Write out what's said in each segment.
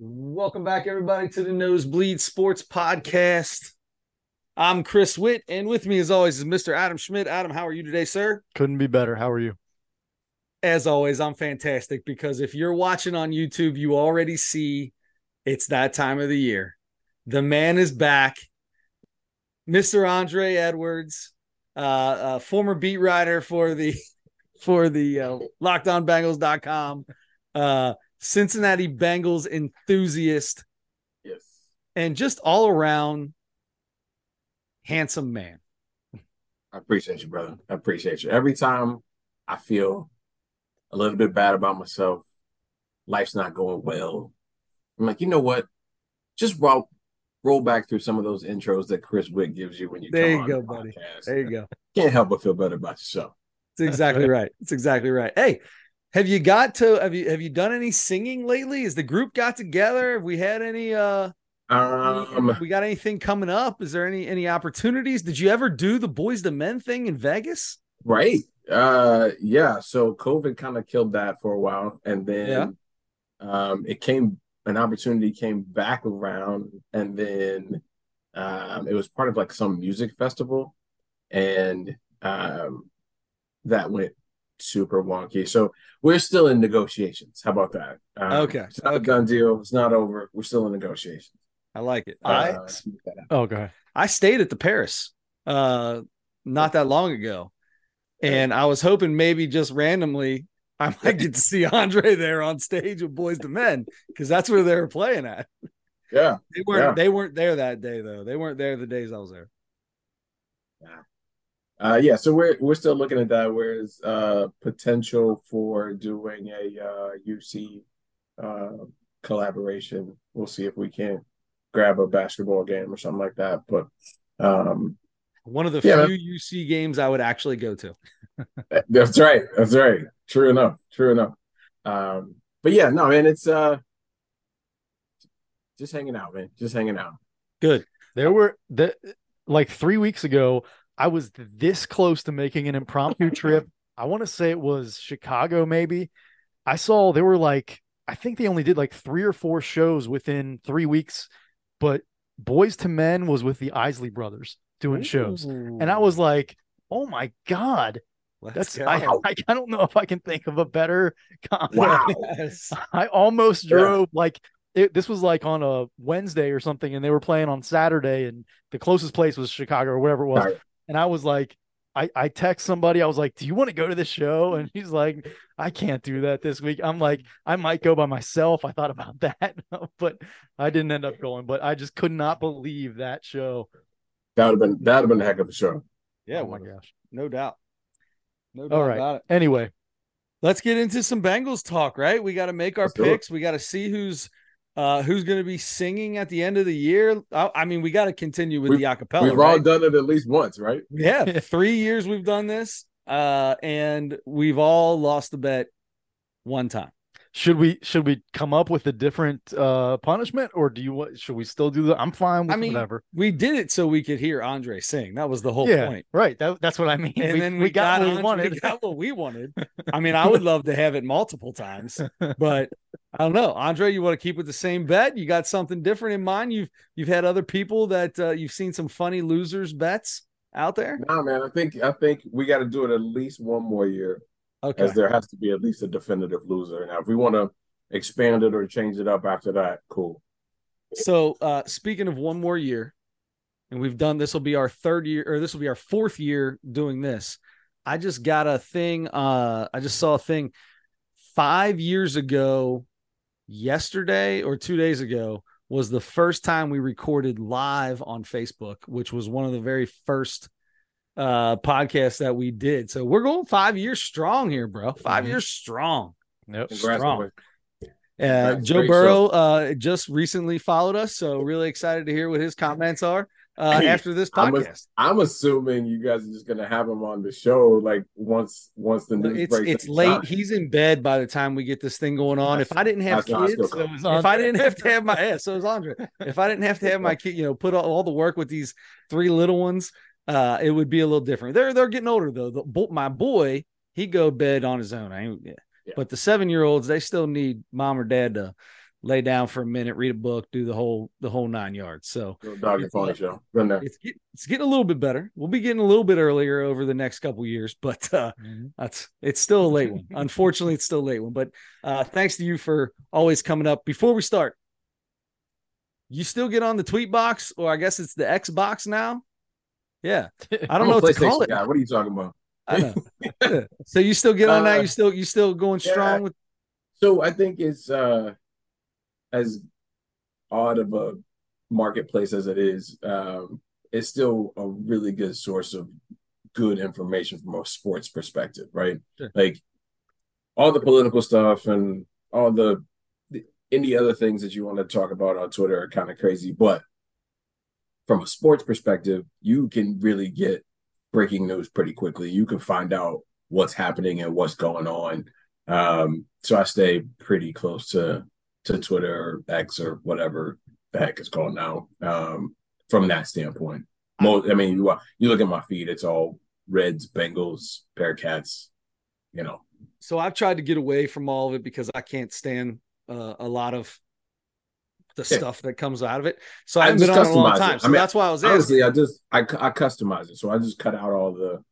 Welcome back, everybody, to the Nosebleed Sports Podcast. I'm Chris Witt, and with me, as always, is Mr. Adam Schmidt. Adam, how are you today, sir? Couldn't be better. How are you? As always, I'm fantastic because if you're watching on YouTube, you already see it's that time of the year. The man is back. Mr. Andre Edwards, uh, uh, former beat writer for the for the uh, lockdownbengals.com. Uh, Cincinnati Bengals enthusiast. Yes. And just all around handsome man. I appreciate you, brother. I appreciate you. Every time I feel a little bit bad about myself, life's not going well. I'm like, you know what? Just roll roll back through some of those intros that Chris Wick gives you when you there you go, the buddy. podcast. There you go. Can't help but feel better about yourself. That's exactly right. That's exactly right. Hey, have you got to have you have you done any singing lately? Has the group got together? Have we had any uh Um, we got anything coming up? Is there any any opportunities? Did you ever do the Boyz II Men thing in Vegas? right. Uh, yeah. So COVID kind of killed that for a while, and then um, it came an opportunity came back around, and then um, it was part of like some music festival, and um, that went super wonky. So we're still in negotiations. How about that? Um, Okay, it's not okay. a done deal. It's not over. We're still in negotiations. I like it. I Uh, Oh, go ahead. I stayed at the Paris uh not that long ago. And I was hoping maybe just randomly I might get to see Andre there on stage with Boyz II Men because that's where they were playing at. yeah. They weren't Yeah. they weren't there that day though. They weren't there the days I was there. Uh, yeah, so we're we're still looking at that. Whereas uh, potential for doing a uh, UC uh, collaboration. We'll see if we can grab a basketball game or something like that. But um, One of the Yeah, few UC games I would actually go to. that's right. That's right. True enough. True enough. Um, but yeah, no, man, it's uh, just hanging out, man. Just hanging out. Good. There were the like three weeks ago, I was this close to making an impromptu trip. I want to say it was Chicago, maybe. I saw there were like, I think they only did like three or four shows within three weeks, but Boyz II Men was with the Isley brothers doing shows. And I was like, oh my God. Let's That's. I, I I don't know if I can think of a better comment. Wow. Yes. I almost Yeah. drove like it, this was like on a Wednesday or something, and they were playing on Saturday, and the closest place was Chicago or whatever it was. Right. And I was like, I, I text somebody, I was like, Do you want to go to the show? And he's like, I can't do that this week. I'm like, I might go by myself. I thought about that, but I didn't end up going. But I just could not believe that show. That would have been that would have been a heck of a show. Yeah, oh my gosh. no doubt. No doubt All right. about it. Anyway, Let's get into some Bengals talk, right? We got to make our Let's picks. We got to see who's uh who's going to be singing at the end of the year. I, I mean, we got to continue with We've- the acapella. We've all done it at least once, right? yeah, three years we've done this, uh, and we've all lost the bet one time. Should we should we come up with a different uh punishment or do you want should we still do that? I'm fine with I mean, whatever. We did it so we could hear Andre sing. That was the whole yeah, point. right. That, that's what I mean. And we, then we, got, what we Andre- wanted. We got what we wanted. I mean, I would love to have it multiple times, but I don't know. Andre, you want to keep with the same bet? You got something different in mind? You've you've had other people that uh, you've seen some funny losers bets out there. No, man. I think I think we got to do it at least one more year, Okay, as there has to be at least a definitive loser. Now, if we want to expand it or change it up after that, cool. so uh, speaking of one more year, and we've done this will be our third year, or this will be our fourth year doing this. I just got a thing. Uh, I just saw a thing five years ago, yesterday or two days ago was the first time we recorded live on Facebook, which was one of the very first uh podcasts that we did. So we're going five years strong here, bro. 5 Mhm. years strong. Yep. Congrats, Strong. Uh, Joe Burrow uh, just recently followed us, so really excited to hear what his comments are uh, after this I'm a- podcast. I'm assuming you guys are just gonna have him on the show like once once the news it's breaks. it's late. on. He's in bed by the time we get this thing going on. If I didn't have That's kids, So it was if I didn't have to have my yeah, so is Andre. If I didn't have to have my kid, you know, put all, all the work with these three little ones, uh, it would be a little different. They're they're getting older though. The, my boy, he go bed on his own. I ain't, yeah. Yeah. But the seven year olds, they still need mom or dad to lay down for a minute, read a book, do the whole the whole nine yards. So dog and pony show. Been there. It's get, it's getting a little bit better. We'll be getting a little bit earlier over the next couple years, but uh, mm-hmm. that's it's still a late one. Unfortunately, it's still a late one. But uh, thanks to you for always coming up. Before we start, you still get on the tweet box, or I guess it's the Xbox now. Yeah, I don't know what to call it. Guy. What are you talking about? I know. so you still get on uh, that? You still you still going strong with? So I think it's uh as odd of a marketplace as it is, um, it's still a really good source of good information from a sports perspective, right? Sure. Like all the political stuff and all the, the any other things that you want to talk about on Twitter are kind of crazy, but from a sports perspective, you can really get breaking news pretty quickly. You can find out what's happening and what's going on. Um, so I stay pretty close to to Twitter or X or whatever the heck it's called now. Um, from that standpoint, most I mean, you you look at my feed, it's all Reds, Bengals, Bearcats, you know. So I've tried to get away from all of it because I can't stand uh, a lot of the yeah. stuff that comes out of it. So I've been on a long time. So I mean, that's why I was honestly, asking. I just I I customize it. So I just cut out all the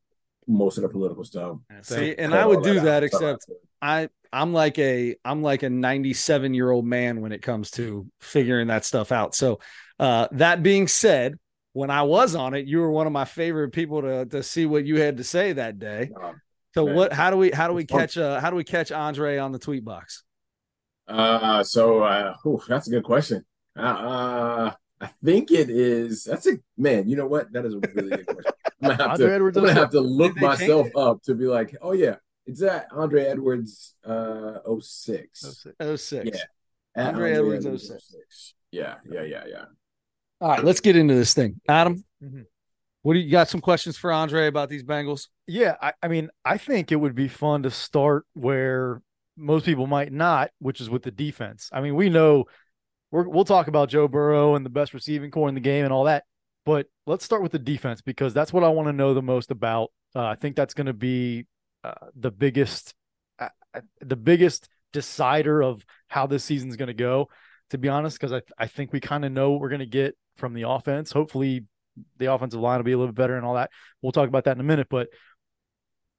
most of the political stuff. See, and I would do that, that except I I'm like a I'm like a 97 year old man when it comes to figuring that stuff out. So uh, that being said, when I was on it, you were one of my favorite people to to see what you had to say that day. Oh, so man. what? How do we how do we catch uh how do we catch Andre on the tweet box? Uh, so uh, whew, that's a good question. Uh, uh, I think it is. That's a man. You know what? That is a really good question. I'm gonna have, to, I'm gonna have to look myself up to be like, oh yeah, it's that Andre Edwards uh 06. 06. 06. Yeah. Andre, Andre, Edwards, Edwards 06. 06. Yeah, yeah, yeah, yeah. All right, let's get into this thing. Adam, mm-hmm. what do you got some questions for Andre about these Bengals? Yeah, I, I mean, I think it would be fun to start where most people might not, which is with the defense. I mean, we know we will talk about Joe Burrow and the best receiving corps in the game and all that, but let's start with the defense because that's what I want to know the most about. Uh, I think that's going to be uh, the biggest, uh, uh, the biggest decider of how this season's going to go. To be honest, because I I think we kind of know what we're going to get from the offense. Hopefully, the offensive line will be a little bit better and all that. We'll talk about that in a minute, but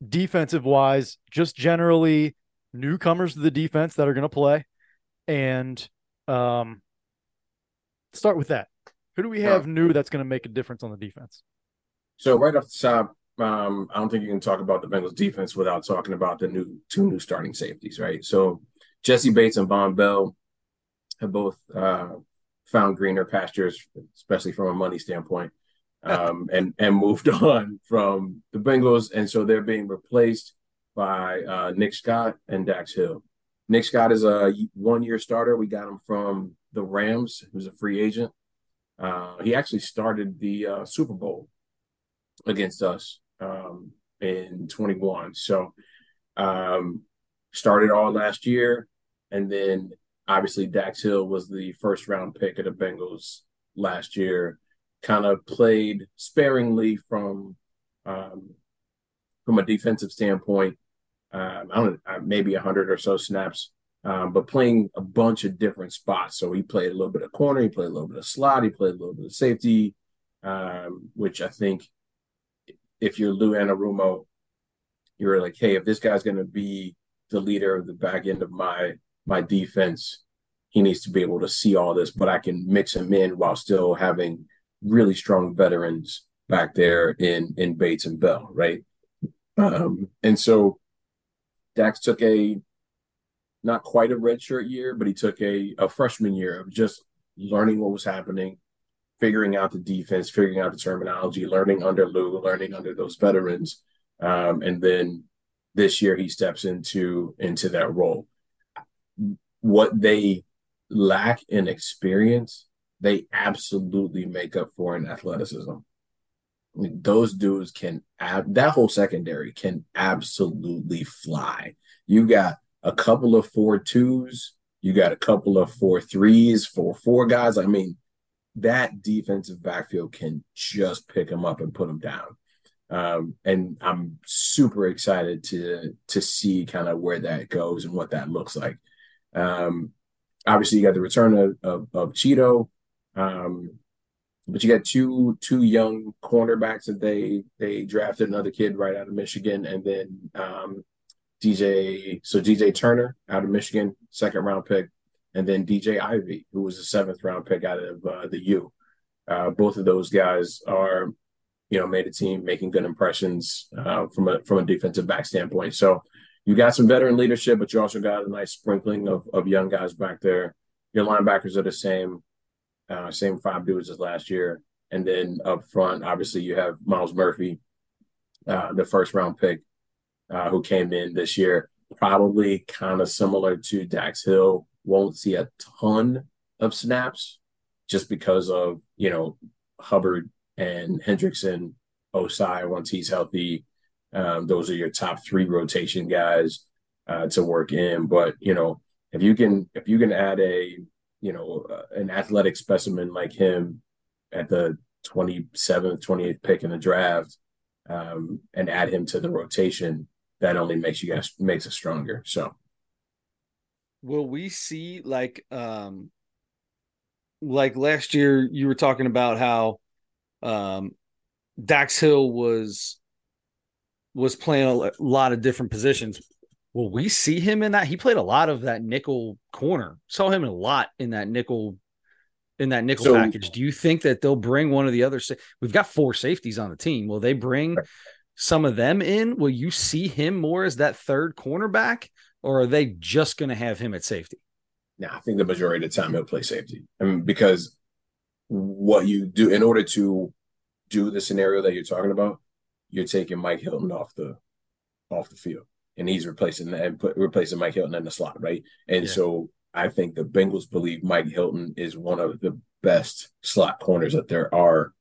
defensive wise, just generally newcomers to the defense that are going to play, and um, start with that. Who do we have uh, new that's going to make a difference on the defense? So right off the top, um, I don't think you can talk about the Bengals defense without talking about the new two new starting safeties, right? So Jessie Bates and Vonn Bell have both uh, found greener pastures, especially from a money standpoint, um, and and moved on from the Bengals, and so they're being replaced by uh, Nick Scott and Dax Hill. Nick Scott is a one year starter. We got him from the Rams, who's a free agent. Uh, he actually started the uh, Super Bowl against us um, in 21. So um, started all last year. And then obviously Dax Hill was the first round pick of the Bengals last year. Kind of played sparingly from um, from a defensive standpoint um, I don't know, maybe a hundred or so snaps, um, but playing a bunch of different spots. So he played a little bit of corner, he played a little bit of slot, he played a little bit of safety, um, which I think if you're Lou Anarumo, you're like, hey, if this guy's going to be the leader of the back end of my my defense, he needs to be able to see all this, but I can mix him in while still having really strong veterans back there in in Bates and Bell, right? Um, and so Dax took a not quite a redshirt year, but he took a, a freshman year of just learning what was happening, figuring out the defense, figuring out the terminology, learning under Lou, learning under those veterans. Um, and then this year he steps into into that role. What they lack in experience, they absolutely make up for in athleticism those dudes can ab- that whole secondary can absolutely fly. You got a couple of four twos, you got a couple of four threes, four four guys. I mean, that defensive backfield can just pick them up and put them down. Um, and I'm super excited to to see kind of where that goes and what that looks like. Um, obviously you got the return of, of, of Chido. Um, but you got two two young cornerbacks that they they drafted another kid right out of Michigan, and then um, DJ so DJ Turner out of Michigan, second round pick, and then DJ Ivey, who was a seventh round pick out of uh, the U. Uh, both of those guys are, you know, made a team making good impressions uh, from a from a defensive back standpoint. So you got some veteran leadership, but you also got a nice sprinkling of, of young guys back there. Your linebackers are the same, uh, same five dudes as last year. And then up front, obviously, you have Myles Murphy, uh, the first round pick, uh, who came in this year, probably kind of similar to Dax Hill. Won't see a ton of snaps just because of, you know, Hubbard and Hendrickson, Ossai, once he's healthy, um, those are your top three rotation guys uh, to work in. But you know, if you can if you can add a you know uh, an athletic specimen like him at the 27th, 28th pick in the draft, um, and add him to the rotation, that only makes you guys makes us stronger. So, will we see like um like last year you were talking about how um Dax Hill was was playing a lot of different positions. Will we see him in that? He played a lot of that nickel corner. Saw him a lot in that nickel in that nickel so, package. Do you think that they'll bring one of the other? We've got four safeties on the team. Will they bring some of them in? Will you see him more as that third cornerback, or are they just going to have him at safety? Yeah, I think the majority of the time he'll play safety. I mean, because what you do in order to do the scenario that you're talking about, you're taking Mike Hilton off the off the field, and he's replacing and put, replacing Mike Hilton in the slot, right? And yeah. so I think the Bengals believe Mike Hilton is one of the best slot corners that there are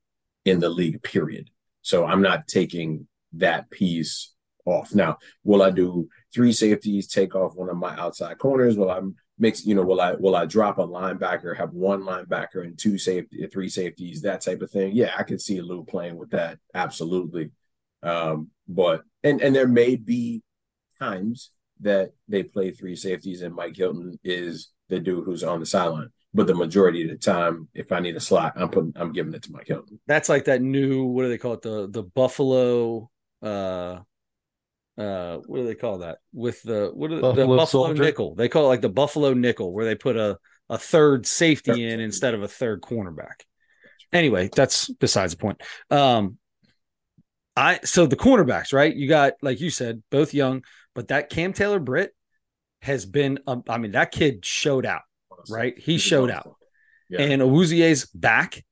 in the league. Period. So I'm not taking that piece off. Now, will I do three safeties, take off one of my outside corners? Will I mix, you know, will I will I drop a linebacker, have one linebacker and two safety, three safeties, that type of thing? Yeah, I could see Lou playing with that. Absolutely. Um, but and and there may be times that they play three safeties and Mike Hilton is the dude who's on the sideline. But the majority of the time, if I need a slot, I'm putting I'm giving it to Mike Hilton. That's like that new what do they call it? The the Buffalo uh uh what do they call that? With the what are the Buffalo, the Buffalo nickel. They call it like the Buffalo nickel where they put a a third safety in instead of a third cornerback. Anyway, that's besides the point. Um I so the cornerbacks, right? You got like you said, both young, but that Cam Taylor Britt has been. Um, I mean, that kid showed out, right? He showed out, yeah. and Awuzie's back,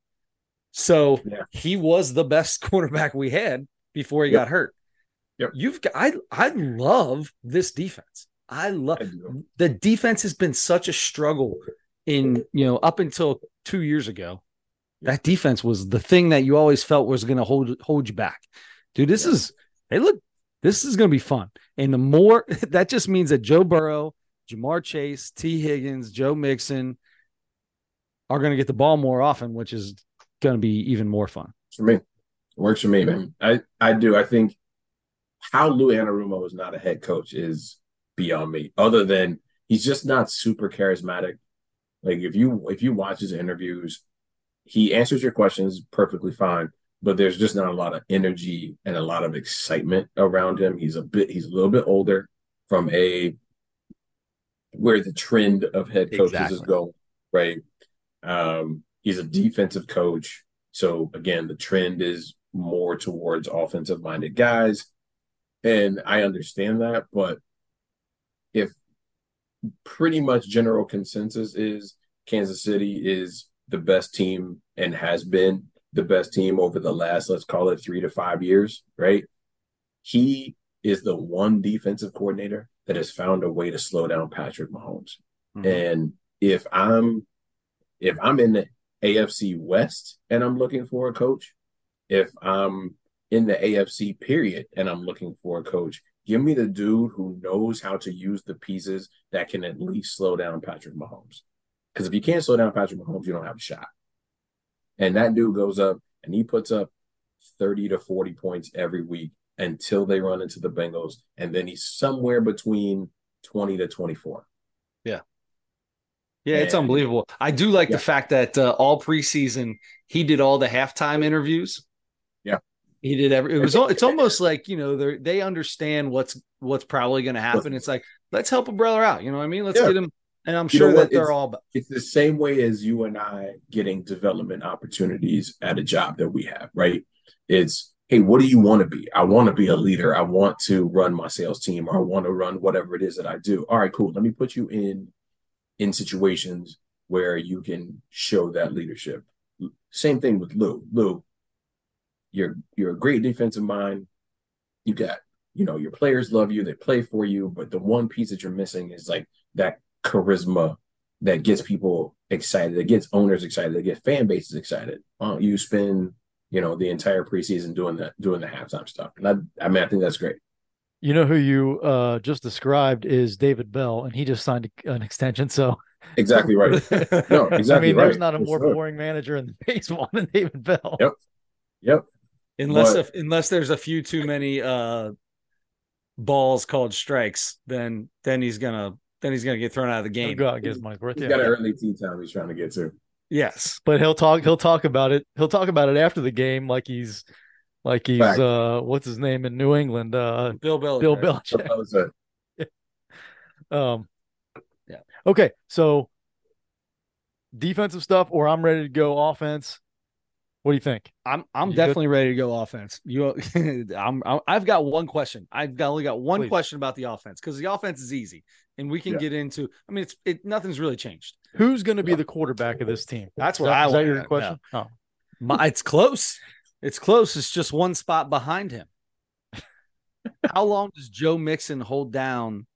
so yeah. he was the best cornerback we had before he yep. got hurt. Yep. You've got. I I love this defense. I love the defense has been such a struggle in you know up until two years ago. That defense was the thing that you always felt was going to hold hold you back dude, this is they look, this is gonna be fun. And the more that just means that Joe Burrow, Ja'Marr Chase, Tee Higgins, Joe Mixon are gonna get the ball more often, which is gonna be even more fun. For me. It works for me, man. I, I do. I think how Lou Anarumo is not a head coach is beyond me, other than he's just not super charismatic. Like if you if you watch his interviews, he answers your questions perfectly fine but there's just not a lot of energy and a lot of excitement around him. He's a bit, he's a little bit older from a where the trend of head coaches exactly. is going, right? Um, he's a defensive coach. So again, the trend is more towards offensive minded guys. And I understand that, but if pretty much general consensus is Kansas City is the best team and has been the best team over the last, let's call it three to five years, right? He is the one defensive coordinator that has found a way to slow down Patrick Mahomes. Mm-hmm. And if I'm if I'm in the AFC West and I'm looking for a coach, if I'm in the AFC period and I'm looking for a coach, give me the dude who knows how to use the pieces that can at least slow down Patrick Mahomes. Because if you can't slow down Patrick Mahomes, you don't have a shot. And that dude goes up and he puts up 30 to 40 points every week until they run into the Bengals. And then he's somewhere between 20 to 24. Yeah. Yeah, it's unbelievable. I do like yeah. the fact that uh, all preseason he did all the halftime interviews. Yeah, he did every. It was. It's almost like you know they they understand what's what's probably going to happen. It's like let's help a brother out. You know what I mean? Let's yeah. get him. And I'm sure that they're it's, all. It's the same way as you and I getting development opportunities at a job that we have, right? It's hey, what do you want to be? I want to be a leader. I want to run my sales team, or I want to run whatever it is that I do. All right, cool. Let me put you in in situations where you can show that leadership. Same thing with Lou. Lou, you're you're a great defensive mind. You got, you know, your players love you, they play for you, but the one piece that you're missing is like that charisma that gets people excited, that gets owners excited, that gets fan bases excited. Uh, you spend, you know, the entire preseason doing that, doing the halftime stuff. And I, I mean, I think that's great. You know who you uh, just described is David Bell, and he just signed an extension. So exactly right. No, exactly. I mean, right. there's not a more sure. boring manager in the baseball than David Bell. Yep. Yep. Unless if, unless there's a few too many uh, balls called strikes, then then he's gonna then he's gonna get thrown out of the game. He'll go out and get his money's worth. He's yeah. got an early tea time he's trying to get to. Yes, but he'll talk. He'll talk about it. He'll talk about it after the game, like he's like he's Fact. uh what's his name in New England? Uh Bill Belichick. Bill Belichick. um yeah. Okay, so defensive stuff or I'm ready to go offense. What do you think? I'm I'm you definitely good? ready to go offense. You I'm, i have got one question. I've got, only got one Please. question about the offense because the offense is easy and we can yeah. get into I mean it's it nothing's really changed. Who's going to be the quarterback of this team? That's what I want. your question? Oh. My, it's close. It's close. It's just one spot behind him. How long does Joe Mixon hold down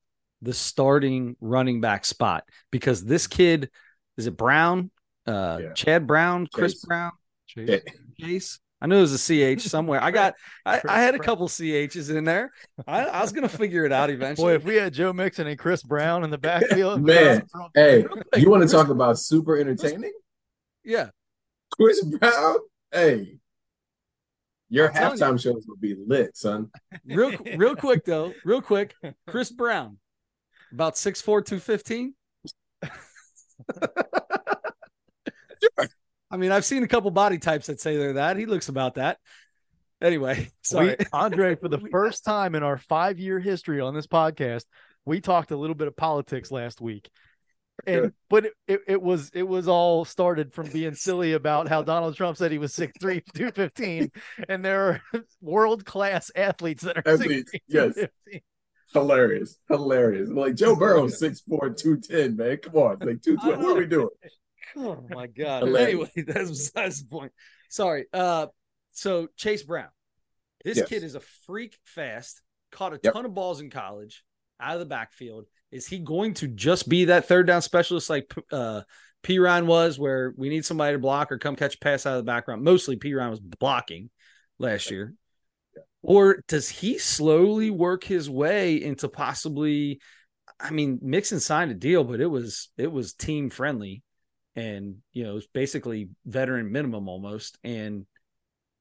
the starting running back spot? Because this kid, is it Brown? Uh, yeah. Chad Brown, Chris Chase. Brown, Chase. Chase. I knew it was a CH somewhere. I got, I, I had a couple CHs in there. I, I, was gonna figure it out eventually. Boy, if we had Joe Mixon and Chris Brown in the backfield, man, hey, you want to talk about super entertaining? Yeah, Chris Brown. Hey, your halftime you. shows will be lit, son. Real, real quick though, real quick. Chris Brown, about 6'4", 215. I mean, I've seen a couple body types that say they're that. He looks about that. Anyway, sorry, we, Andre. For the first time in our five-year history on this podcast, we talked a little bit of politics last week, and but it, it, it, was it was all started from being silly about how Donald Trump said he was 6'3", 215, and there are world class athletes that are athletes, 6'3", yes. Hilarious, hilarious. Like Joe Burrow's 6'4", 210, man. Come on, like two twenty. What are we doing? Oh my god. Hilarious. Anyway, that's besides the point. Sorry. Uh, so Chase Brown, this yes. kid is a freak fast. Caught a yep. ton of balls in college out of the backfield is he going to just be that third down specialist like uh, Perine was, where we need somebody to block or come catch a pass out of the background? Mostly Perine was blocking last year. Or does he slowly work his way into possibly? I mean, Mixon signed a deal, but it was it was team friendly, and you know, it's basically veteran minimum almost. And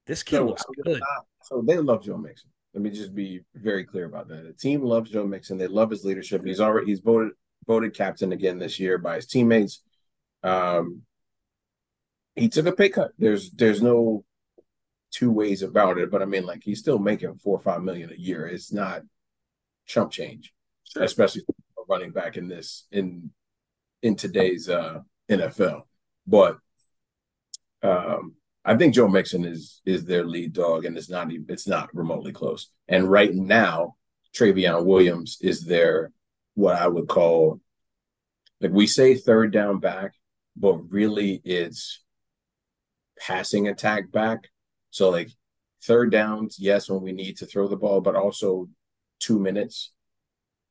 this kid so, looks good. So they love Joe Mixon. Let me just be very clear about that. The team loves Joe Mixon. They love his leadership. He's already he's voted voted captain again this year by his teammates. Um, he took a pay cut. There's there's no two ways about it. But I mean, like he's still making four or five million a year. It's not chump change, sure. especially running back in this in in today's uh, NFL. But um, I think Joe Mixon is is their lead dog, and it's not even it's not remotely close. And right now, Trayveon Williams is their what I would call like we say third down back, but really it's passing attack back. So like third downs, yes, when we need to throw the ball, but also two minutes,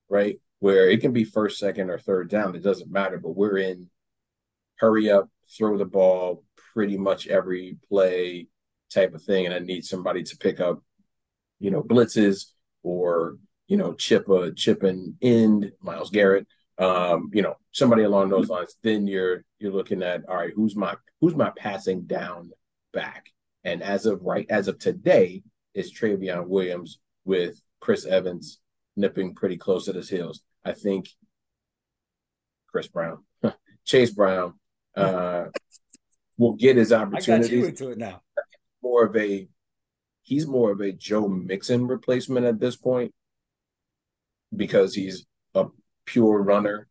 right? Where it can be first, second, or third down, it doesn't matter, but we're in hurry up, throw the ball, pretty much every play type of thing, and I need somebody to pick up, you know, blitzes or you know chip a chip and end Myles Garrett, um, you know, somebody along those lines. Then you're you're looking at all right, who's my who's my passing down back, and as of right as of today is Trayveon Williams with Chris Evans nipping pretty close at his heels. I think Chris Brown Chase Brown uh, will get his opportunities. I got you into it now. More of a he's more of a Joe Mixon replacement at this point because he's a pure runner,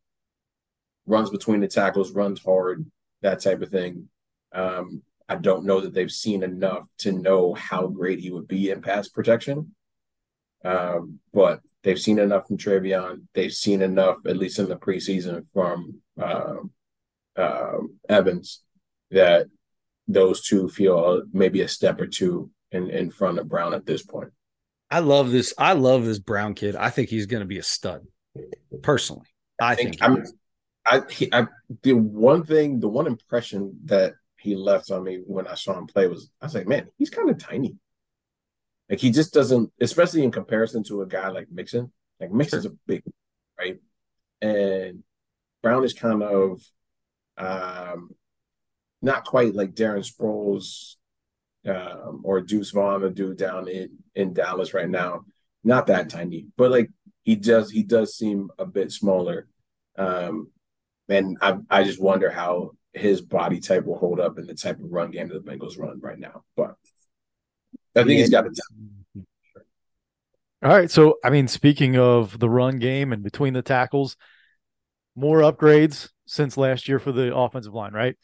runs between the tackles, runs hard, that type of thing. Um, I don't know that they've seen enough to know how great he would be in pass protection. Um, but they've seen enough from Trayveon. They've seen enough, at least in the preseason, from uh, uh, Evans that those two feel maybe a step or two in, in front of Brown at this point. I love this. I love this Brown kid. I think he's going to be a stud. Personally, I, I think, think. I, he, I the one thing, the one impression that he left on me when I saw him play was I was like, man, he's kind of tiny. Like he just doesn't, especially in comparison to a guy like Mixon. Like Mixon's sure. a big, right? And Brown is kind of um not quite like Darren Sproles um, or Deuce Vaughn, the dude down in in Dallas right now. Not that tiny, but like he does he does seem a bit smaller. Um, and I I just wonder how his body type will hold up in the type of run game that the Bengals run right now. But I think yeah. he's got it done. All right. So, I mean, speaking of the run game and between the tackles, more upgrades since last year for the offensive line, right?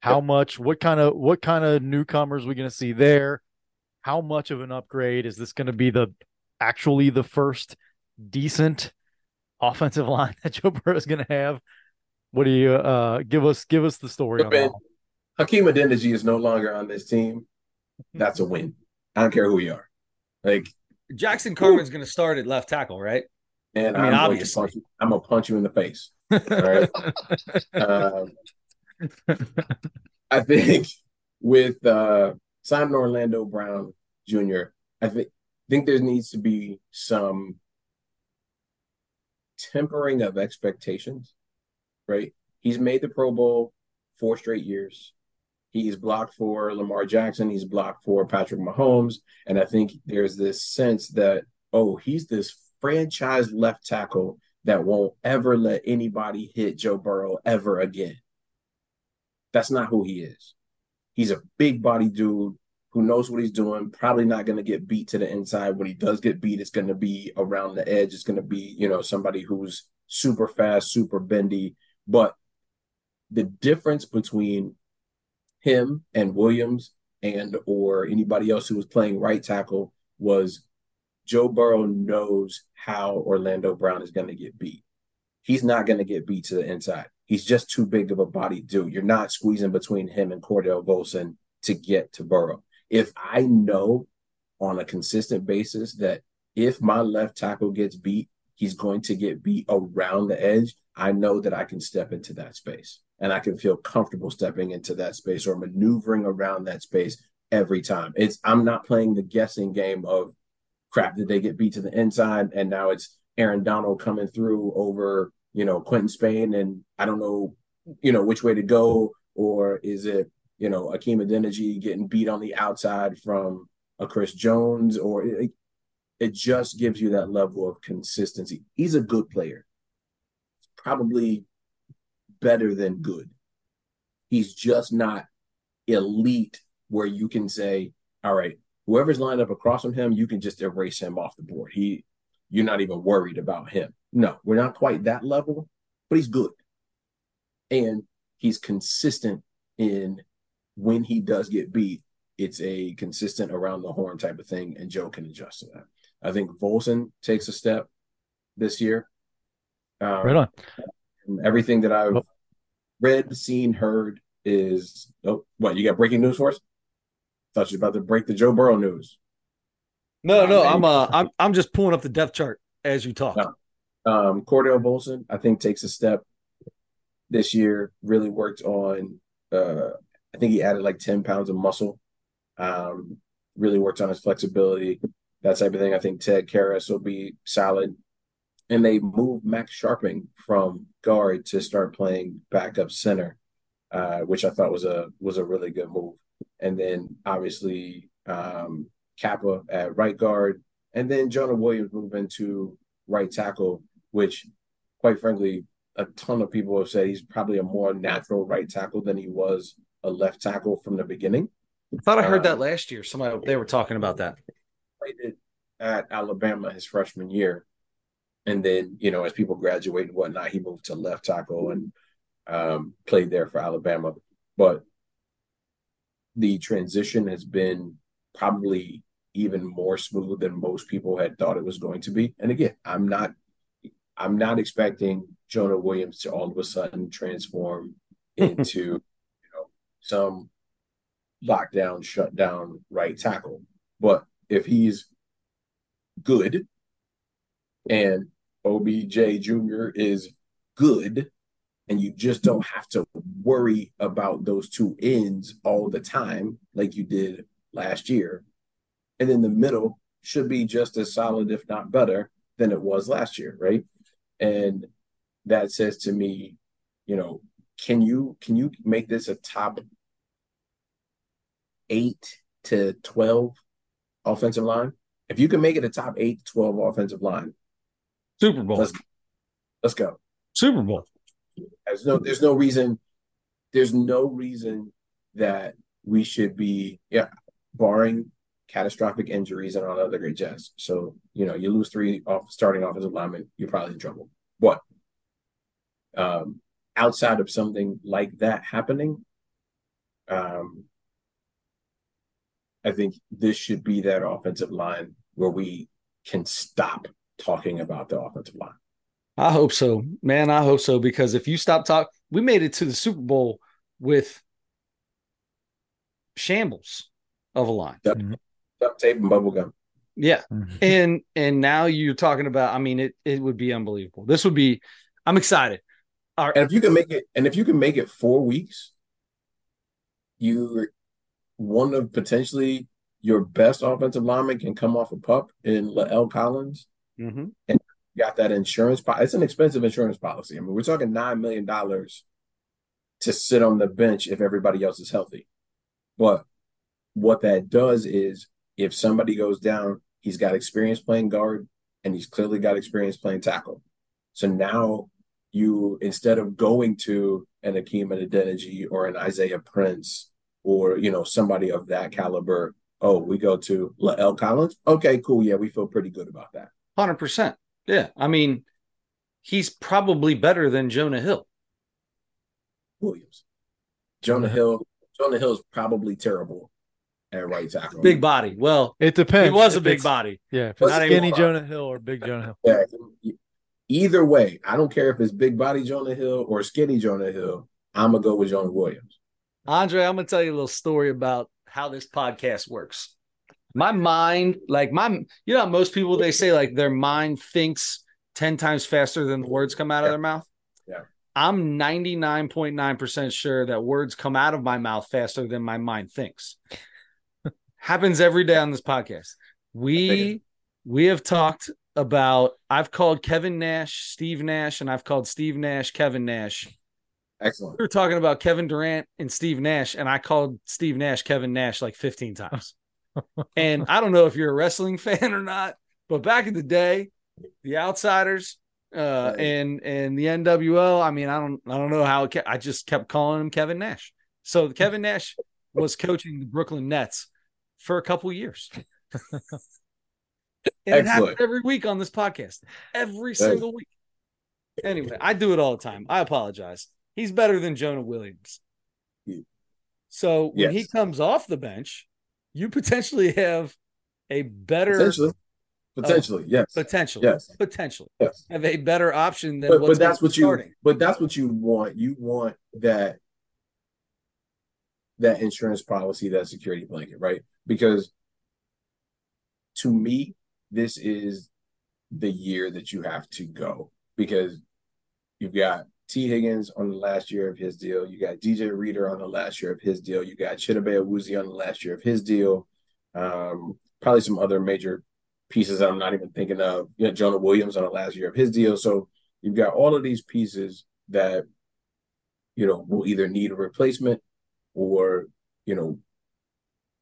How yep. much? What kind of what kind of newcomers we going to see there? How much of an upgrade is this going to be? The actually the first decent offensive line that Joe Burrow is going to have. What do you uh, give us? Give us the story. Ben, Hakeem Adeniji is no longer on this team. That's a win. I don't care who you are. Like Jackson Carman's going to start at left tackle, right? And I mean, I'm obviously, going to I'm gonna punch you in the face. Right. um, I think with uh, Simon Orlando Brown Jr., I think think there needs to be some tempering of expectations. Right? He's made the Pro Bowl four straight years. He's blocked for Lamar Jackson. He's blocked for Patrick Mahomes. And I think there's this sense that, oh, he's this franchise left tackle that won't ever let anybody hit Joe Burrow ever again. That's not who he is. He's a big body dude who knows what he's doing, probably not going to get beat to the inside. When he does get beat, it's going to be around the edge. It's going to be, you know, somebody who's super fast, super bendy. But the difference between him and Williams and or anybody else who was playing right tackle was Joe Burrow knows how Orlando Brown is going to get beat. He's not going to get beat to the inside. He's just too big of a body dude. You're not squeezing between him and Cordell Volson to get to Burrow. If I know on a consistent basis that if my left tackle gets beat, he's going to get beat around the edge, I know that I can step into that space and I can feel comfortable stepping into that space or maneuvering around that space every time. It's I'm not playing the guessing game of crap did they get beat to the inside and now it's Aaron Donald coming through over, you know, Quinton Spain and I don't know, you know, which way to go or is it, you know, Hakeem Adeniji getting beat on the outside from a Chris Jones or it, it just gives you that level of consistency. He's a good player probably better than good. He's just not elite where you can say, all right, whoever's lined up across from him, you can just erase him off the board. He you're not even worried about him. No, we're not quite that level, but he's good. And he's consistent in when he does get beat, it's a consistent around the horn type of thing, and Joe can adjust to that. I think Volson takes a step this year. Um, right on. Everything that I've oh. read, seen, heard is oh, what you got breaking news for us? Thought you were about to break the Joe Burrow news. No, no, I'm uh, I'm I'm just pulling up the depth chart as you talk. No. Um, Cordell Volson, I think, takes a step this year. Really worked on. Uh, I think he added like ten pounds of muscle. Um, really worked on his flexibility, that type of thing. I think Ted Karras will be solid and they moved Max Scharping from guard to start playing backup center, uh, which I thought was a was a really good move. And then obviously um, Cappa at right guard, and then Jonah Williams moved into right tackle, which, quite frankly, a ton of people have said he's probably a more natural right tackle than he was a left tackle from the beginning. I thought I heard uh, that last year. Somebody they were talking about that. Played at Alabama his freshman year, and then you know as people graduate and whatnot, he moved to left tackle and um, played there for Alabama. But the transition has been probably even more smooth than most people had thought it was going to be. And again, I'm not I'm not expecting Jonah Williams to all of a sudden transform into you know some lockdown, shutdown right tackle. But if he's good and OBJ Jr. is good, and you just don't have to worry about those two ends all the time like you did last year. And then the middle should be just as solid, if not better, than it was last year, right? And that says to me, you know, can you can you make this a top eight to twelve offensive line? If you can make it a top eight to twelve offensive line, Super Bowl. Let's, let's go. Super Bowl. There's no there's no reason there's no reason that we should be yeah, barring catastrophic injuries and all the other great jazz. So, you know, you lose three off starting offensive linemen, you're probably in trouble. But um, outside of something like that happening, um, I think this should be that offensive line where we can stop talking about the offensive line. I hope so, man. I hope so because if you stop talking, we made it to the Super Bowl with shambles of a line. Yep. Mm-hmm duct tape and bubble gum. Yeah. Mm-hmm. And and now you're talking about, I mean, it it would be unbelievable. This would be I'm excited. and if you can make it, and if you can make it four weeks, you're one of potentially your best offensive lineman can come off a pup in La'el Collins. Mm-hmm. And got that insurance. Po- it's an expensive insurance policy. I mean, we're talking $9 million to sit on the bench if everybody else is healthy. But what that does is if somebody goes down, he's got experience playing guard and he's clearly got experience playing tackle. So now you instead of going to an Hakeem Adeniji or an Isaiah Prince or you know somebody of that caliber, oh, we go to La'el Collins. Okay, cool. Yeah, we feel pretty good about that. Hundred percent. Yeah, I mean, he's probably better than Jonah Hill. Williams. Jonah Hill. Jonah Hill is probably terrible at right tackle. Big body. Well, it depends. He was a big body. Yeah, if it's skinny Jonah Hill or big Jonah Hill. Yeah. Either way, I don't care if it's big body Jonah Hill or skinny Jonah Hill. I'm gonna go with Jonah Williams. Andre, I'm gonna tell you a little story about how this podcast works. My mind, like my, you know, most people they say like their mind thinks ten times faster than the words come out yeah. of their mouth. Yeah. I'm 99.9% sure that words come out of my mouth faster than my mind thinks happens every day on this podcast. We we have talked about I've called Kevin Nash Steve Nash and I've called Steve Nash Kevin Nash. Excellent. We were talking about Kevin Durant and Steve Nash and I called Steve Nash Kevin Nash like 15 times. And I don't know if you're a wrestling fan or not, but back in the day, the outsiders uh and and the NWO, I mean, I don't I don't know how it kept, I just kept calling him Kevin Nash. So Kevin Nash was coaching the Brooklyn Nets for a couple years. and Excellent. it happens every week on this podcast, every single week. Anyway, I do it all the time. I apologize. He's better than Jonah Williams. So when yes. he comes off the bench, you potentially have a better potentially, potentially, uh, yes, potentially, yes, potentially, yes, have a better option than. But, but that's what starting. you. But that's what you want. You want that that insurance policy, that security blanket, right? Because to me, this is the year that you have to go because you've got Tee Higgins on the last year of his deal. You got DJ Reader on the last year of his deal. You got Chidobe Awuzie on the last year of his deal. Um, probably some other major pieces that I'm not even thinking of. You know, Jonah Williams on the last year of his deal. So you've got all of these pieces that, you know, will either need a replacement or, you know,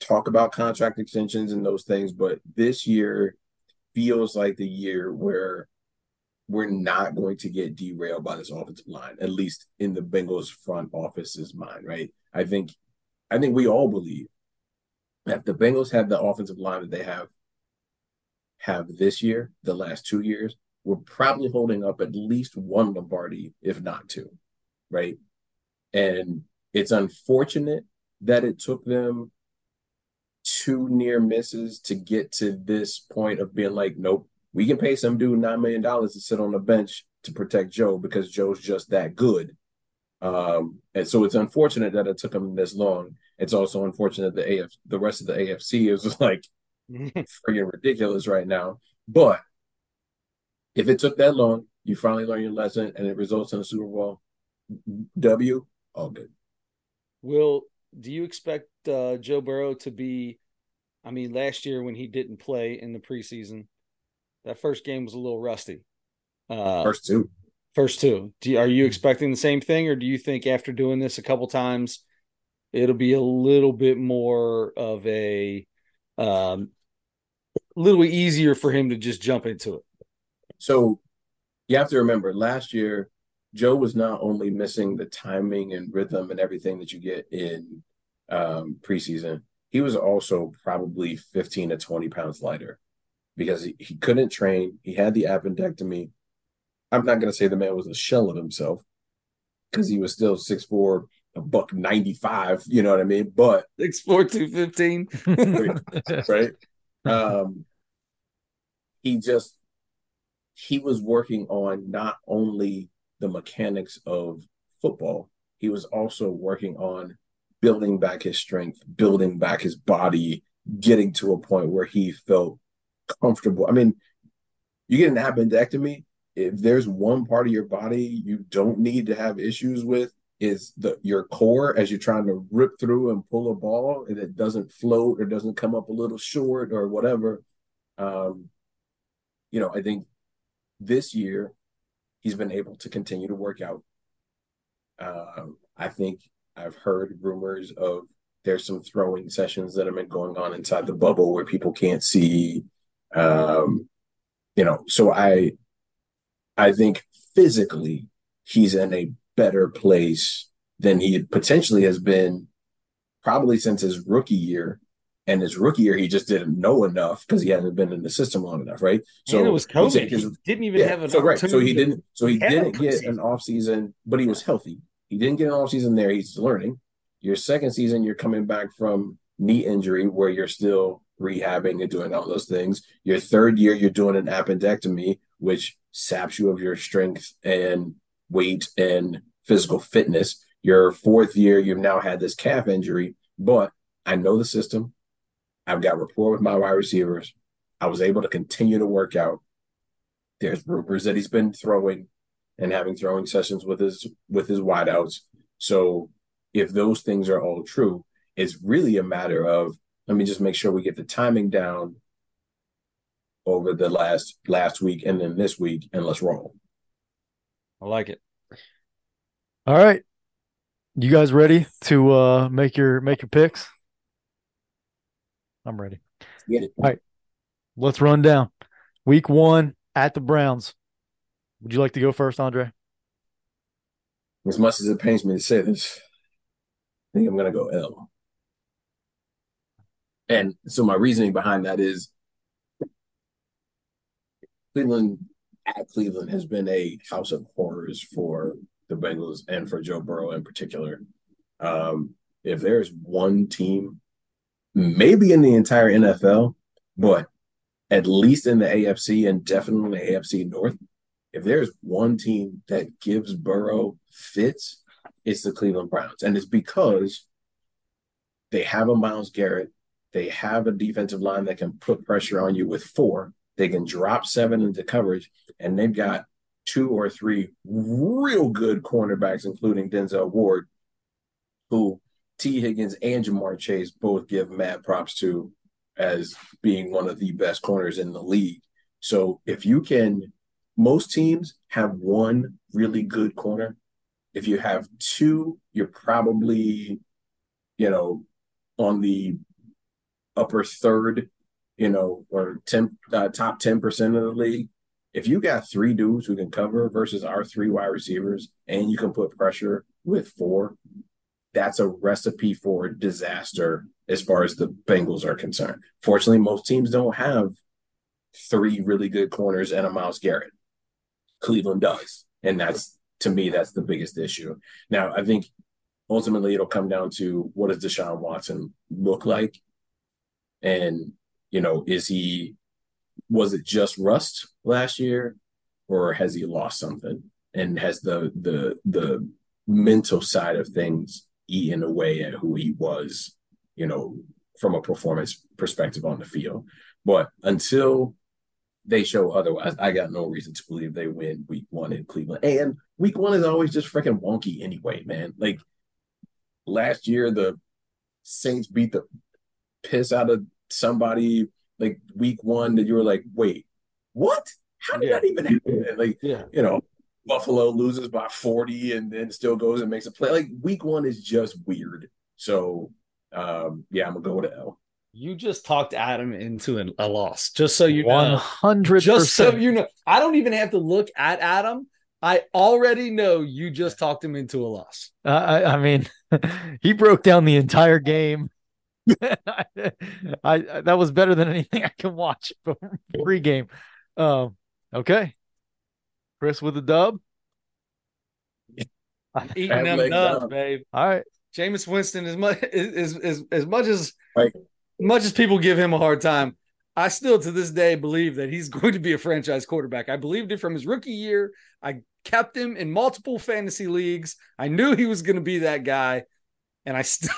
talk about contract extensions and those things, but this year feels like the year where we're not going to get derailed by this offensive line, at least in the Bengals front office's mind, right? I think I think we all believe that the Bengals have the offensive line that they have have this year, the last two years, we're probably holding up at least one Lombardi, if not two, right? And it's unfortunate that it took them two near misses to get to this point of being like, nope, we can pay some dude nine million dollars to sit on the bench to protect Joe because Joe's just that good. Um, and so it's unfortunate that it took him this long. It's also unfortunate the AF the rest of the AFC is like freaking ridiculous right now. But if it took that long, you finally learn your lesson and it results in a Super Bowl W, all good. Will do you expect uh, Joe Burrow to be? I mean, last year when he didn't play in the preseason, that first game was a little rusty. Uh, first two. First two. You, are you expecting the same thing, or do you think after doing this a couple times, it'll be a little bit more of a um, little easier for him to just jump into it? So you have to remember last year, Joe was not only missing the timing and rhythm and everything that you get in um, preseason, he was also probably 15 to 20 pounds lighter because he, he couldn't train. He had the appendectomy. I'm not going to say the man was a shell of himself because he was still 6'4, a buck 95, you know what I mean? But 6'4, 215. right. Um, he just, he was working on not only the mechanics of football, he was also working on building back his strength, building back his body, getting to a point where he felt comfortable. I mean, you get an appendectomy. If there's one part of your body you don't need to have issues with, is the your core as you're trying to rip through and pull a ball and it doesn't float or doesn't come up a little short or whatever. Um, you know, I think this year he's been able to continue to work out. Um, I think I've heard rumors of there's some throwing sessions that have been going on inside the bubble where people can't see um, you know, so I I think physically he's in a better place than he potentially has been probably since his rookie year. And his rookie year, he just didn't know enough because he hasn't been in the system long enough, right? So and it was COVID. His, he didn't even yeah, have an so right. So he didn't. So he didn't get an off season, but he was healthy. He didn't get an off season there. He's learning. Your second season, you're coming back from knee injury where you're still rehabbing and doing all those things. Your third year, you're doing an appendectomy, which saps you of your strength and weight and physical fitness. Your fourth year, you've now had this calf injury, but I know the system. I've got rapport with my wide receivers. I was able to continue to work out. There's rumors that he's been throwing and having throwing sessions with his with his wideouts. So if those things are all true, it's really a matter of let me just make sure we get the timing down over the last last week and then this week, and let's roll. I like it. All right. You guys ready to uh make your make your picks? I'm ready. Get it. All right. Let's run down. Week one at the Browns. Would you like to go first, Andre? As much as it pains me to say this, I think I'm gonna go L. And so my reasoning behind that is Cleveland at Cleveland has been a house of horrors for the Bengals and for Joe Burrow in particular. Um, if there's one team, maybe in the entire NFL, but at least in the AFC and definitely in the AFC North, if there's one team that gives Burrow fits, it's the Cleveland Browns. And it's because they have a Myles Garrett they have a defensive line that can put pressure on you with four. They can drop seven into coverage, and they've got two or three real good cornerbacks, including Denzel Ward, who Tee Higgins and Ja'Marr Chase both give mad props to as being one of the best corners in the league. So if you can, most teams have one really good corner. If you have two, you're probably, you know, on the upper third, you know, or 10, uh, top 10% of the league. if you got three dudes who can cover versus our three wide receivers, and you can put pressure with four, that's a recipe for disaster as far as the Bengals are concerned. Fortunately, most teams don't have three really good corners and a Myles Garrett. Cleveland does. And that's to me, that's the biggest issue. Now, I think ultimately it'll come down to what does Deshaun Watson look like? And, you know, is he was it just rust last year or has he lost something? And has the the the mental side of things eaten away at who he was, you know, from a performance perspective on the field. But until they show otherwise, I got no reason to believe they win week one in Cleveland. And week one is always just freaking wonky anyway, man. Like last year, the Saints beat the piss out of somebody like week one that you were like, wait, what? How did yeah. that even happen? Like, yeah. you know, Buffalo loses by 40 and then still goes and makes a play. Like week one is just weird. So um yeah, I'm gonna go with L. You just talked Adam into an, a loss, just so you know. 100 Just so you know. I don't even have to look at Adam. I already know you just talked him into a loss. Uh, I, I mean, he broke down the entire game. I, I, that was better than anything I can watch pre-game. Um, okay, Chris with the dub. Eating them dubs, babe. All right. Jameis Winston, as much as, as, as much as right. much as people give him a hard time, I still to this day believe that he's going to be a franchise quarterback. I believed it from his rookie year. I kept him in multiple fantasy leagues. I knew he was going to be that guy, and I still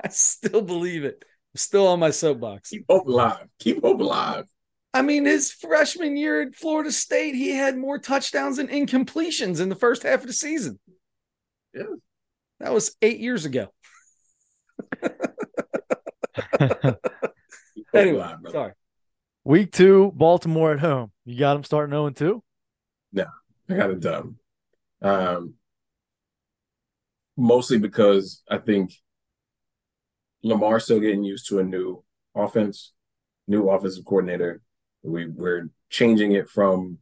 I still believe it. I'm still on my soapbox. Keep hope alive. Keep hope alive. I mean, his freshman year at Florida State, he had more touchdowns and incompletions in the first half of the season. Yeah. That was eight years ago. anyway, sorry. Week two, Baltimore at home. You got them starting 0 2? No, I got it done. Um, mostly because I think Lamar's still getting used to a new offense, new offensive coordinator. We we're changing it from,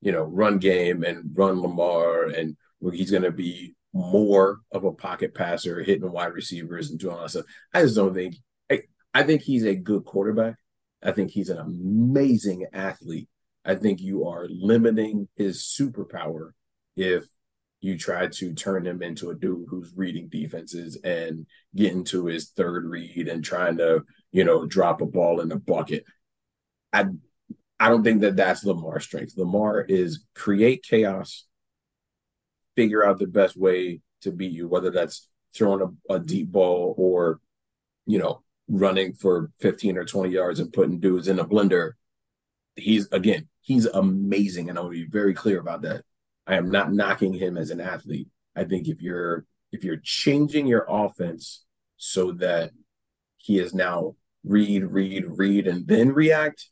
you know, run game and run Lamar, and he's going to be more of a pocket passer, hitting wide receivers and doing all that stuff. I just don't think. I, I think he's a good quarterback. I think he's an amazing athlete. I think you are limiting his superpower if you try to turn him into a dude who's reading defenses and getting to his third read and trying to, you know, drop a ball in the bucket. I I don't think that that's Lamar's strength. Lamar is create chaos, figure out the best way to beat you, whether that's throwing a, a deep ball or, you know, running for 15 or 20 yards and putting dudes in a blender. He's again, he's amazing. And I want to be very clear about that. I am not knocking him as an athlete. I think if you're if you're changing your offense so that he is now read, read, read, and then react,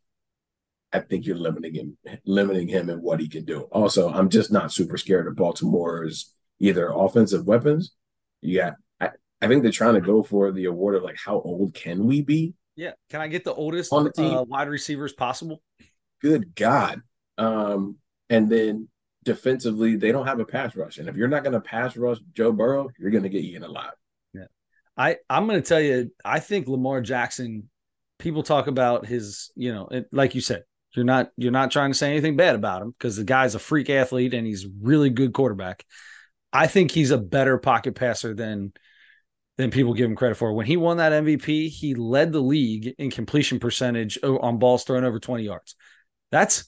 I think you're limiting him, limiting him in what he can do. Also, I'm just not super scared of Baltimore's either offensive weapons. You got, I, I think they're trying to go for the award of like how old can we be? Yeah, can I get the oldest on the team? Uh, wide receivers possible? Good God! Um, and then defensively, they don't have a pass rush. And if you're not going to pass rush Joe Burrow, you're going to get eaten alive. Yeah. I, I'm going to tell you, I think Lamar Jackson, people talk about his, you know, it, like you said, you're not you're not trying to say anything bad about him because the guy's a freak athlete and he's really good quarterback. I think he's a better pocket passer than than people give him credit for. When he won that MVP, he led the league in completion percentage on balls thrown over 20 yards. That's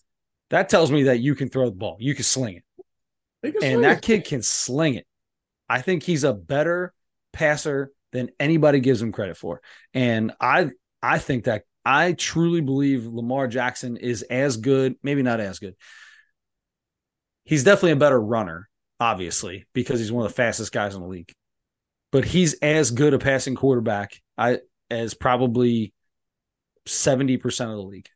that tells me that you can throw the ball, you can sling it, can and sling that it. kid can sling it. I think he's a better passer than anybody gives him credit for, and I I think that I truly believe Lamar Jackson is as good, maybe not as good. He's definitely a better runner, obviously, because he's one of the fastest guys in the league. But he's as good a passing quarterback I as probably 70% of the league.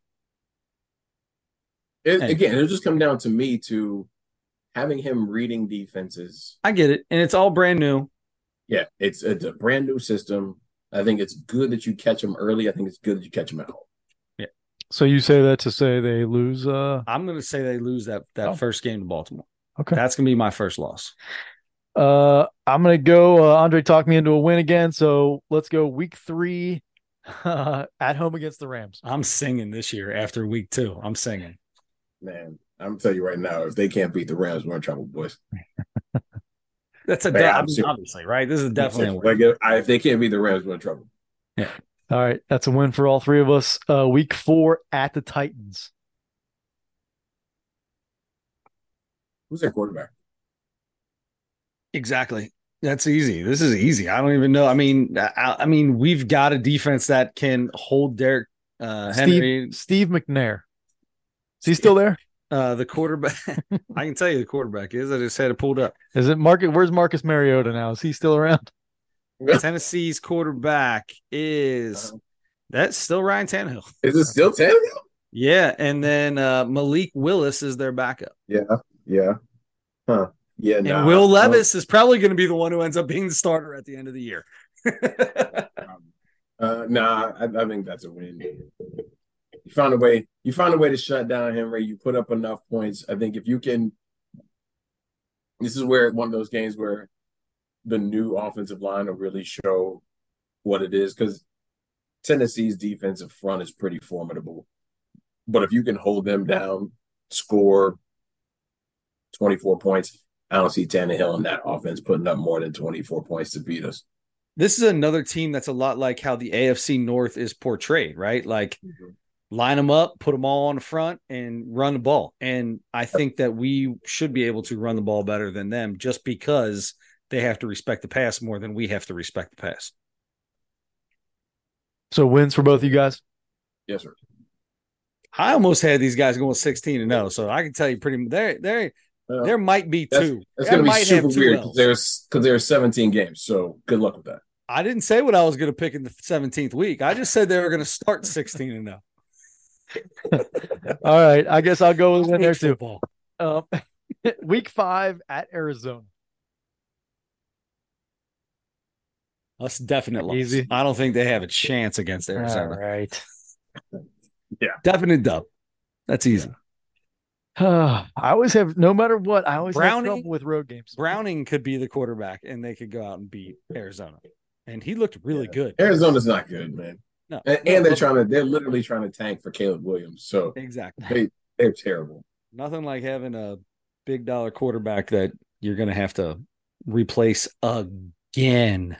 It, again, it'll just come down to me to having him reading defenses. I get it, and it's all brand new. Yeah, it's it's a brand new system. I think it's good that you catch him early. I think it's good that you catch him at home. Yeah, So you say that to say they lose? Uh, I'm going to say they lose that that Oh. first game to Baltimore. okay. That's going to be my first loss. Uh, I'm gonna go. Uh, Andre talked me into a win again, so let's go week three Uh, at home against the Rams. I'm singing this year after week two. I'm singing. Man, I'm gonna tell you right now, if they can't beat the Rams, we're in trouble, boys. That's a Yeah, de- I'm I obviously right. This is definitely a win. like if, I, if they can't beat the Rams, we're in trouble. Yeah. All right, that's a win for all three of us. Uh, week four at the Titans. Who's their quarterback? Exactly. That's easy. This is easy. I don't even know. I mean, I, I mean, we've got a defense that can hold Derrick uh, Henry, Steve Steve McNair. Is he still there? uh, the quarterback. I can tell you the quarterback is. I just had it pulled up. Is it Marcus? Where's Marcus Mariota now? Is he still around? Tennessee's quarterback is that's still Ryan Tannehill. Is it still Tannehill? Yeah, and then uh, Malik Willis is their backup, Yeah, yeah, huh? Yeah, and nah, Will I don't- Levis is probably going to be the one who ends up being the starter at the end of the year. Uh, nah, I, I think that's a win. You found a way. You found a way to shut down Henry. You put up enough points. I think if you can, this is where one of those games where the new offensive line will really show what it is because Tennessee's defensive front is pretty formidable. But if you can hold them down, score twenty four points, I don't see Tannehill in that offense putting up more than twenty four points to beat us. this is another team that's a lot like how the AFC North is portrayed, right? Like mm-hmm. Line them up, put them all on the front, and run the ball. And I think that we should be able to run the ball better than them just because they have to respect the pass more than we have to respect the pass. So wins for both of you guys. Yes, sir. I almost had these guys going 16 and 0, so I can tell you pretty there there Well, there might be That's- two. That's There going to be super weird because there's because there's 17 games. So good luck with that. I didn't say what I was going to pick in the 17th week. I just said they were going to start 16 and 0. All right, I guess I'll go with a win there too. football. Um, week five at Arizona. That's definite loss. Easy. I don't think they have a chance against Arizona. All right. Yeah. Definite dub. That's easy. I always have, no matter what, I always Browning- have trouble with road games. Browning could be the quarterback and they could go out and beat Arizona. And he looked really Yeah. good. Arizona's not good, man. No, And, no, and they're trying to they're literally trying to tank for Caleb Williams. So exactly. they're terrible. Nothing like having a big dollar quarterback that you're going to have to replace again.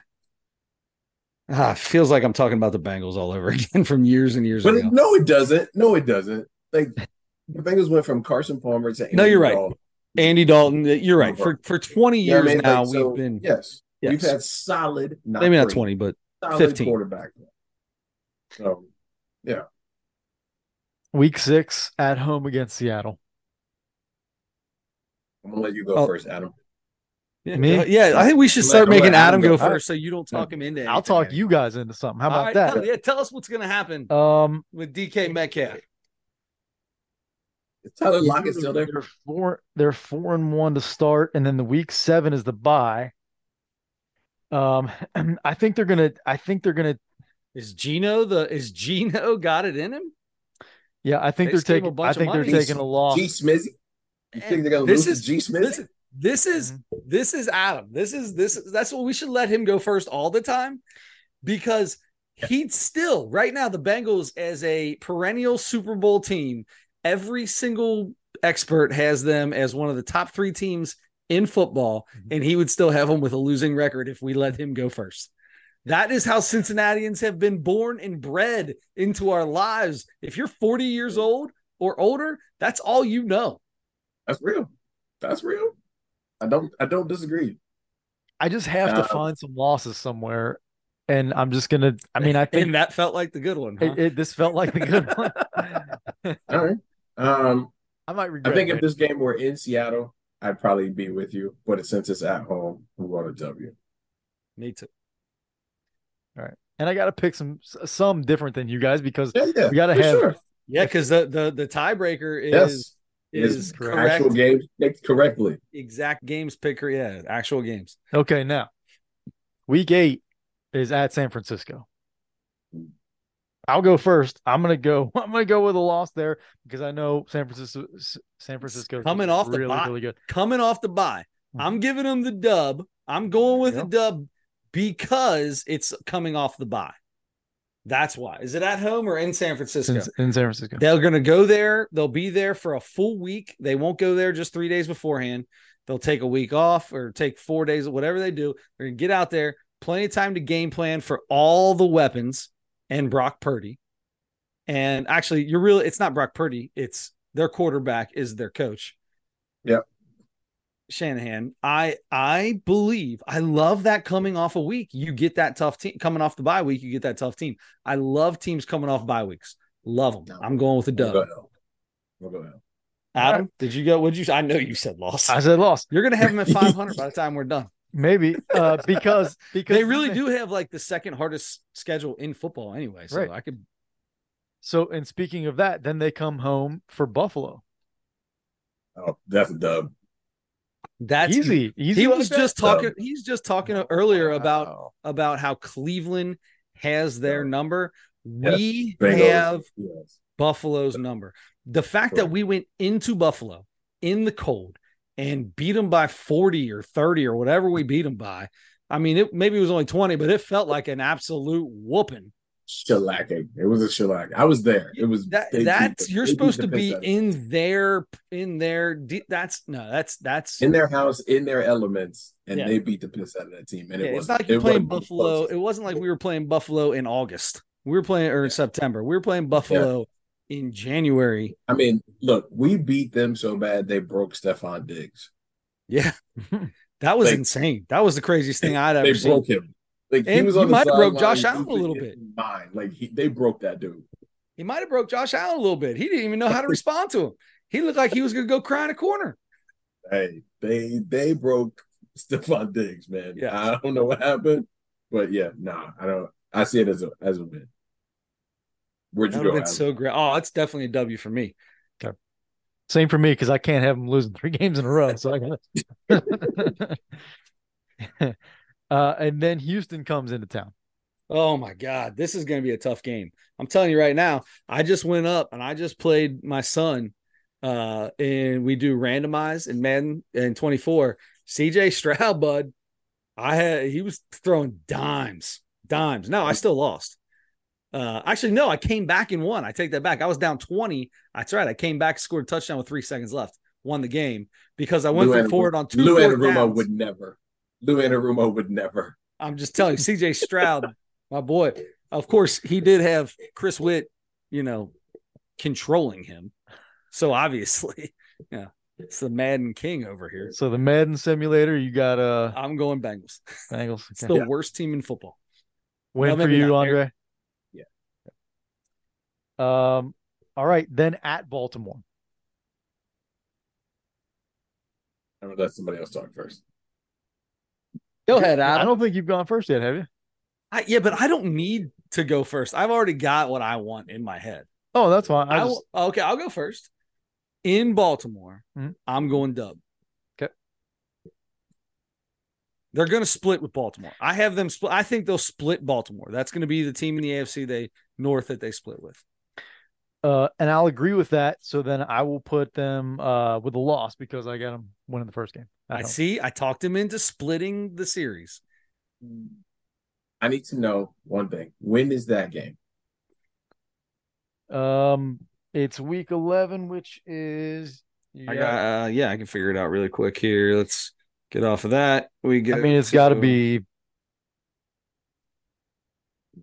Ah, feels like I'm talking about the Bengals all over again from years and years But ago. no, it doesn't. No, it doesn't. Like the Bengals went from Carson Palmer to No, you're right. Dalton. Andy Dalton, you're right. For for 20 You know years I mean? now, Like, so, we've been yes, Yes. we've had solid, not maybe not 20, but solid 15. quarterback. So yeah. Week six at home against Seattle. I'm gonna let you go Oh. first, Adam. yeah, Me? uh, yeah, I think we should start let making Adam Adam go. go first so you don't talk him into it. I'll talk you guys into something. How about right, that? Tell, yeah, tell us what's going to happen Um, with DK Metcalf. Is Tyler Lockett still there? They're four. They're four and one to start, and then the week seven is the bye. Um, I think they're gonna. I think they're gonna. Is Gino the is Gino got it in him? Yeah, I think They they're just a taking. bunch I of think they're money. taking a loss. G Smizzy. You think they're gonna This lose is- G Smizzy? This, this is mm-hmm. this is Adam. This is this is that's what we should let him go first all the time because he'd still right now the Bengals as a perennial Super Bowl team, every single expert has them as one of the top 3 teams in football mm-hmm. and he would still have them with a losing record if we let him go first. That is how Cincinnatians have been born and bred into our lives. If you're 40 years old or older, that's all you know. That's real. That's real. I don't. I don't disagree. I just have Uh, to find some losses somewhere, and I'm just gonna. I mean, I think and that felt like the good one. Huh? it, it, this felt like the good one. All right. Um, I might regret I think it. if this game were in Seattle, I'd probably be with you. But since it's at home, we want a W. Me too. And I got to pick some some different than you guys because Yeah, yeah. We gotta have- sure. Yeah, because the, the the tiebreaker is Yes. is Is correct. actual games picked correctly. exact games picker. Yeah, actual games. okay now, week eight is at San Francisco. I'll go first. I'm gonna go. I'm gonna go with a loss there because I know San Francisco. San Francisco coming off really, the bye. really good. Coming off the bye, Mhm. I'm giving them the dub. I'm going with There the dub because it's coming off the bye. That's why. Is it at home or in San Francisco? in, in San Francisco. They're going to go there. They'll be there for a full week. They won't go there just three days beforehand. They'll take a week off or take four days, whatever they do. They're going to get out there, plenty of time to game plan for all the weapons and Brock Purdy. And actually, you're really, it's not Brock Purdy, it's their quarterback is their coach. Yep. Shanahan. I I believe I love that coming off a week. You get that tough team coming off the bye week. You get that tough team. I love teams coming off bye weeks. Love them. No. I'm going with a We'll dub. go We'll go L. Adam, did you go? Would you? I know you said loss. I said loss. You're gonna have them at 500 by the time we're done. Maybe uh, because because They really do have like the second hardest schedule in football anyway. So Right. I could. So, and speaking of that, then they come home for Buffalo. Oh, that's a dub. That's easy, easy. He like was that? just talking. He's just talking earlier about Wow. about how Cleveland has their Yeah. number. We Bengals. have Yes. Buffalo's number. The fact that we went into Buffalo in the cold and beat them by 40 or 30 or whatever we beat them by. I mean, it maybe it was only 20, but it felt like an absolute whooping. Shellacking. It was a shellac. I was there. It was That they that's you're supposed to be in their in their that's no, that's that's in their house, in their elements, and Yeah. they beat the piss out of that team. And yeah, it was not like you're it playing Buffalo. It wasn't like we were playing Buffalo in August. We were playing or in September. We were playing Buffalo in January. I mean, look, we beat them so bad they broke Stefon Diggs. Yeah. That was Like- insane. That was the craziest thing I'd They ever seen. broke him. Like he was you on the might have broke Josh Allen a little bit. Mind. Like he, they broke that dude. He might have broke Josh Allen a little bit. He didn't even know how to respond to him. He looked like he was going to go cry in a corner. Hey, they they broke Stefon Diggs, man. Yeah. I don't know what happened, but yeah, nah, I don't. I see it as a as a win. Where'd That you go? have been so great. Oh, it's definitely a W for me. Okay. Same for me because I can't have them losing three games in a row. So I got uh, and then Houston comes into town. Oh my God, this is going to be a tough game. I'm telling you right now. I just went up and I just played my son, uh, and we do randomize in Madden and 24. CJ Stroud, bud, I had he was throwing dimes, dimes. No, I still lost. Uh, actually, no, I came back and won. I take that back. I was down 20. That's right. I came back, scored a touchdown with three seconds left, won the game because I went Lou for Anaru- forward on two Lou fourth Anarumo downs. would never. Lou Anarumo would never. I'm just telling you, CJ Stroud, my boy. Of course, he did have Chris Witt, you know, controlling him. So obviously, yeah, it's the Madden King over here. So the Madden simulator, you got uh I'm going Bengals. Bengals. It's the Yeah. worst team in football. Win Well, for you, not. Andre. Yeah. Um. All right, then at Baltimore. I'm gonna let somebody else talk first. Go ahead, I don't think you've gone first yet, have you? I, yeah, but I don't need to go first. I've already got what I want in my head. Oh, that's fine. I I just, will- okay, I'll go first. In Baltimore, Mhm. I'm going Dub. Okay. They're going to split with Baltimore. I have them split. I think they'll split Baltimore. That's going to be the team in the AFC they North that they split with. uh, and I'll agree with that. So then I will put them uh with a loss because I got them winning the first game. At I see. I talked him into splitting the series. I need to know one thing. When is that game? Um, it's week eleven, which is I got. Uh, yeah, I can figure it out really quick here. Let's get off of that. We get. I mean, it's got to to- be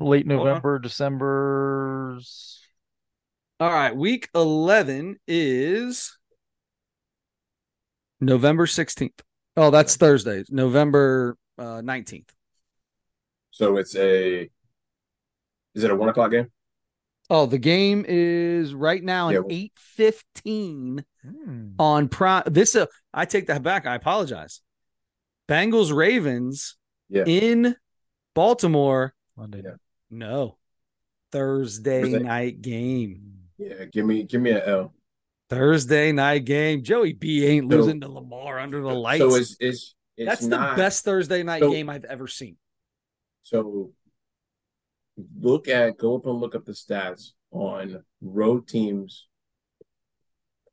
late Hold on. November, December. All right, week 11 is November 16th. Oh, that's Thursday, November uh, 19th. So it's a. Is it a one o'clock game? Oh, the game is right now Yeah, at well- 8:15 Hmm. on Prime. This uh, I take that back. I apologize. Bengals Ravens Yeah. in Baltimore. Monday. Yeah. No. Thursday Thursday. night game. Yeah, give me give me an L. Thursday night game. Joey B ain't So- losing to Lamar under the lights. So it's it's it's That's not, the best Thursday night so- game I've ever seen. So look at go up and look up the stats on road teams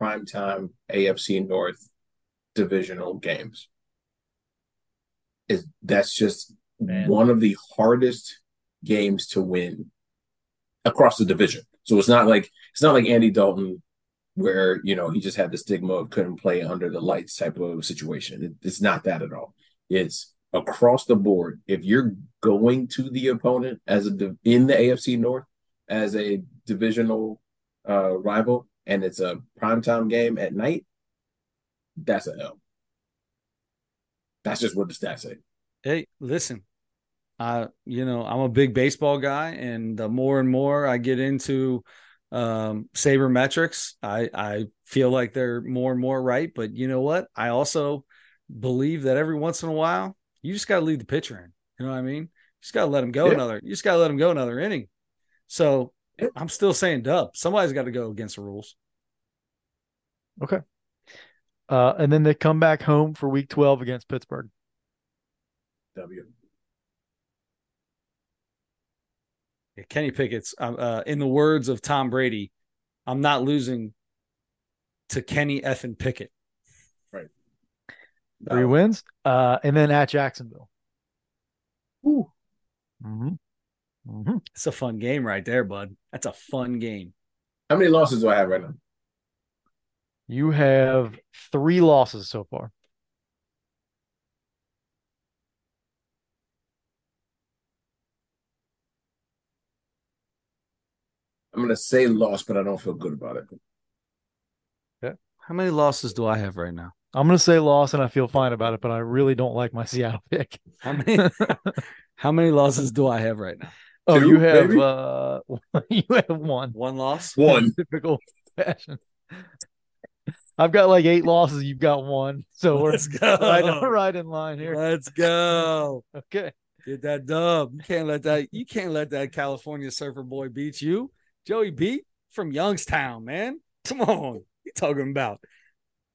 primetime AFC North divisional games. Is that's just Man. one of the hardest games to win across the division. So it's not like it's not like Andy Dalton where you know he just had the stigma of couldn't play under the lights type of situation. It, it's not that at all. It's across the board. If you're going to the opponent as a in the AFC North as a divisional uh, rival, and it's a primetime game at night, that's a L. That's just what the stats say. Hey, listen, uh, you know, I'm a big baseball guy, and the more and more I get into um, sabermetrics, I I feel like they're more and more right. But you know what? I also believe that every once in a while, you just got to leave the pitcher in. You know what I mean? You just got to let him go yeah. another. You just got to let him go another inning. So I'm still saying dub. Somebody's got to go against the rules. Okay. Uh, and then they come back home for week 12 against Pittsburgh. W. Yeah, Kenny Pickett's, uh, uh, in the words of Tom Brady, I'm not losing to Kenny effing Pickett. Right. Three um, wins. Uh, and then at Jacksonville. Ooh. Mm-hmm. Mm-hmm. It's a fun game right there, bud. That's a fun game. How many losses do I have right now? You have three losses so far. I'm gonna say loss, but I don't feel good about it. Okay. How many losses do I have right now? I'm gonna say loss, and I feel fine about it, but I really don't like my Seattle pick. How many? how many losses do I have right now? Oh, Two, you have maybe? uh, you have one. One loss. One typical fashion. I've got like eight losses. You've got one, so we're Let's go. right, right in line here. Let's go. okay, get that dub. You can't let that. You can't let that California surfer boy beat you. Joey B from Youngstown, man. Come on. You talking about?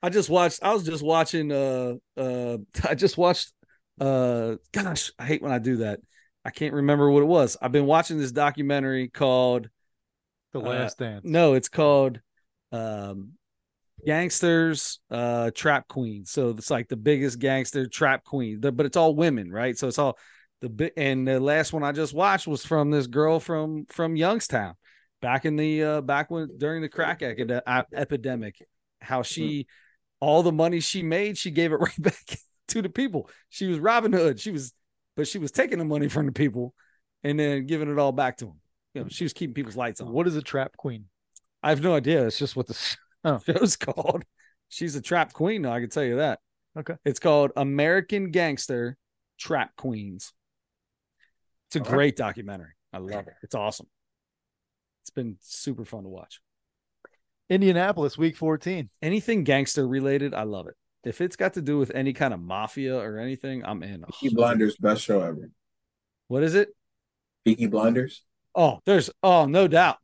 I just watched I was just watching uh uh I just watched uh gosh, I hate when I do that. I can't remember what it was. I've been watching this documentary called The Last uh, Dance. No, it's called um Gangsters uh Trap Queens. So it's like the biggest gangster trap queen, but it's all women, right? So it's all the big and the last one I just watched was from this girl from from Youngstown back in the uh, back when during the crack epidemic, how she all the money she made, she gave it right back to the people. She was Robin Hood. She was, but she was taking the money from the people and then giving it all back to them. You know, she was keeping people's lights on. What is a trap queen? I have no idea. It's just what the oh. show's called. She's a trap queen. Now I can tell you that. Okay. It's called American Gangster Trap Queens. It's a all great right. documentary. I love it. It's awesome it's been super fun to watch. Indianapolis, week 14. Anything gangster related, I love it. If it's got to do with any kind of mafia or anything, I'm in. Peaky Blinders, best show ever. What is it? Peaky Blinders. Oh, there's oh no doubt,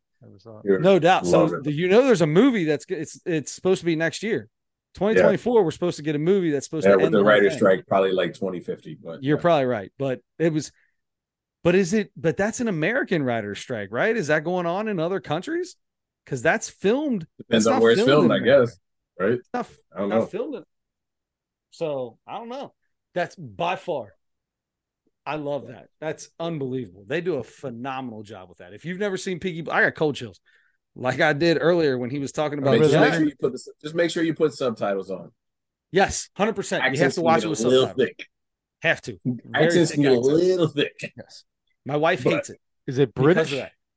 no doubt. So it. you know, there's a movie that's it's it's supposed to be next year, 2024. Yeah. We're supposed to get a movie that's supposed yeah, to with the writer's strike, probably like 2050. But you're yeah. probably right. But it was but is it? But that's an American writer's strike, right? Is that going on in other countries? Because that's filmed. Depends on where it's filmed, I guess. Right? It's not, I don't know. Filmed it. So I don't know. That's by far. I love that. That's unbelievable. They do a phenomenal job with that. If you've never seen Peaky, I got cold chills, like I did earlier when he was talking about. just, make sure you put the, just make sure you put subtitles on. Yes, hundred percent. You have to watch it with subtitles. Thick. Have to. Accents can get a little thick. Yes. My wife but, hates it. Is it British?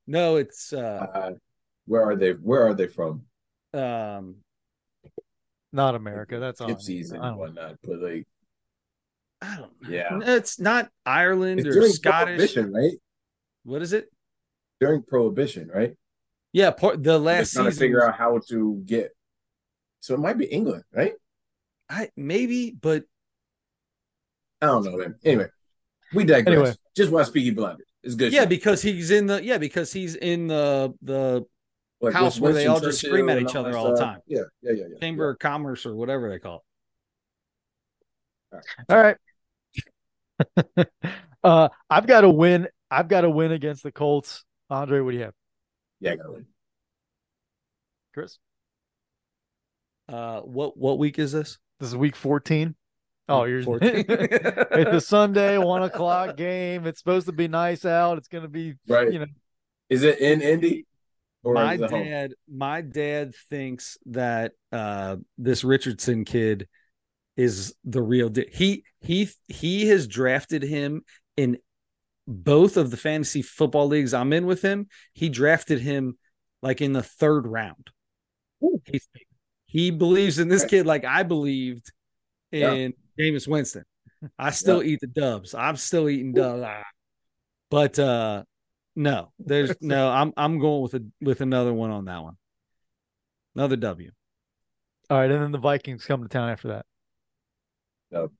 No, it's uh, uh, where are they? Where are they from? Um, not America. That's gypsies and whatnot. But like, I don't know. Yeah, it's not Ireland it's or Scottish, right? What is it? During Prohibition, right? Yeah, the last trying to figure out how to get. So it might be England, right? I maybe, but I don't know, man. Anyway, we digress. Anyway, just watch Peaky Blinders. It's good. Yeah, show. because he's in the yeah because he's in the the like house where they all just scream at each other all the time. Yeah, yeah, yeah. yeah Chamber yeah. of Commerce or whatever they call it. All right. All right. uh, I've got to win I've got to win against the Colts. Andre, what do you have? Yeah, I gotta win. Chris? Uh, what what week is this? This is week 14. Oh, you're 14. it's a Sunday, one o'clock game. It's supposed to be nice out. It's going to be, Right. you know, Is it in Indy? Or my is it home? dad my dad thinks that uh this richardson kid is the real di- he he he has drafted him in both of the fantasy football leagues i'm in with him he drafted him like in the third round he, he believes in this kid like i believed Yeah. In Jameis winston i still eat the dubs i'm still eating dubs but uh no, there's no. I'm I'm going with a with another one on that one. Another W. all right. And then the Vikings come to town after that.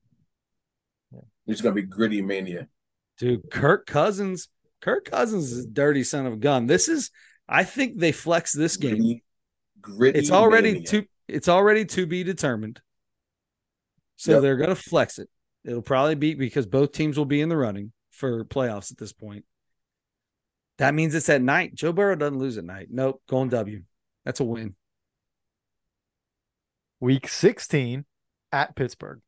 It's gonna be gritty mania. Dude, Kirk Cousins. Kirk Cousins is a dirty son of a gun. This is. I think they flex this game. Gritty, gritty It's already mania. to. It's already to be determined. So Yep. they're going to flex it. It'll probably be because both teams will be in the running for playoffs at this point. That means it's at night. Joe Burrow doesn't lose at night. Nope, going W. That's a win. Week 16 at Pittsburgh.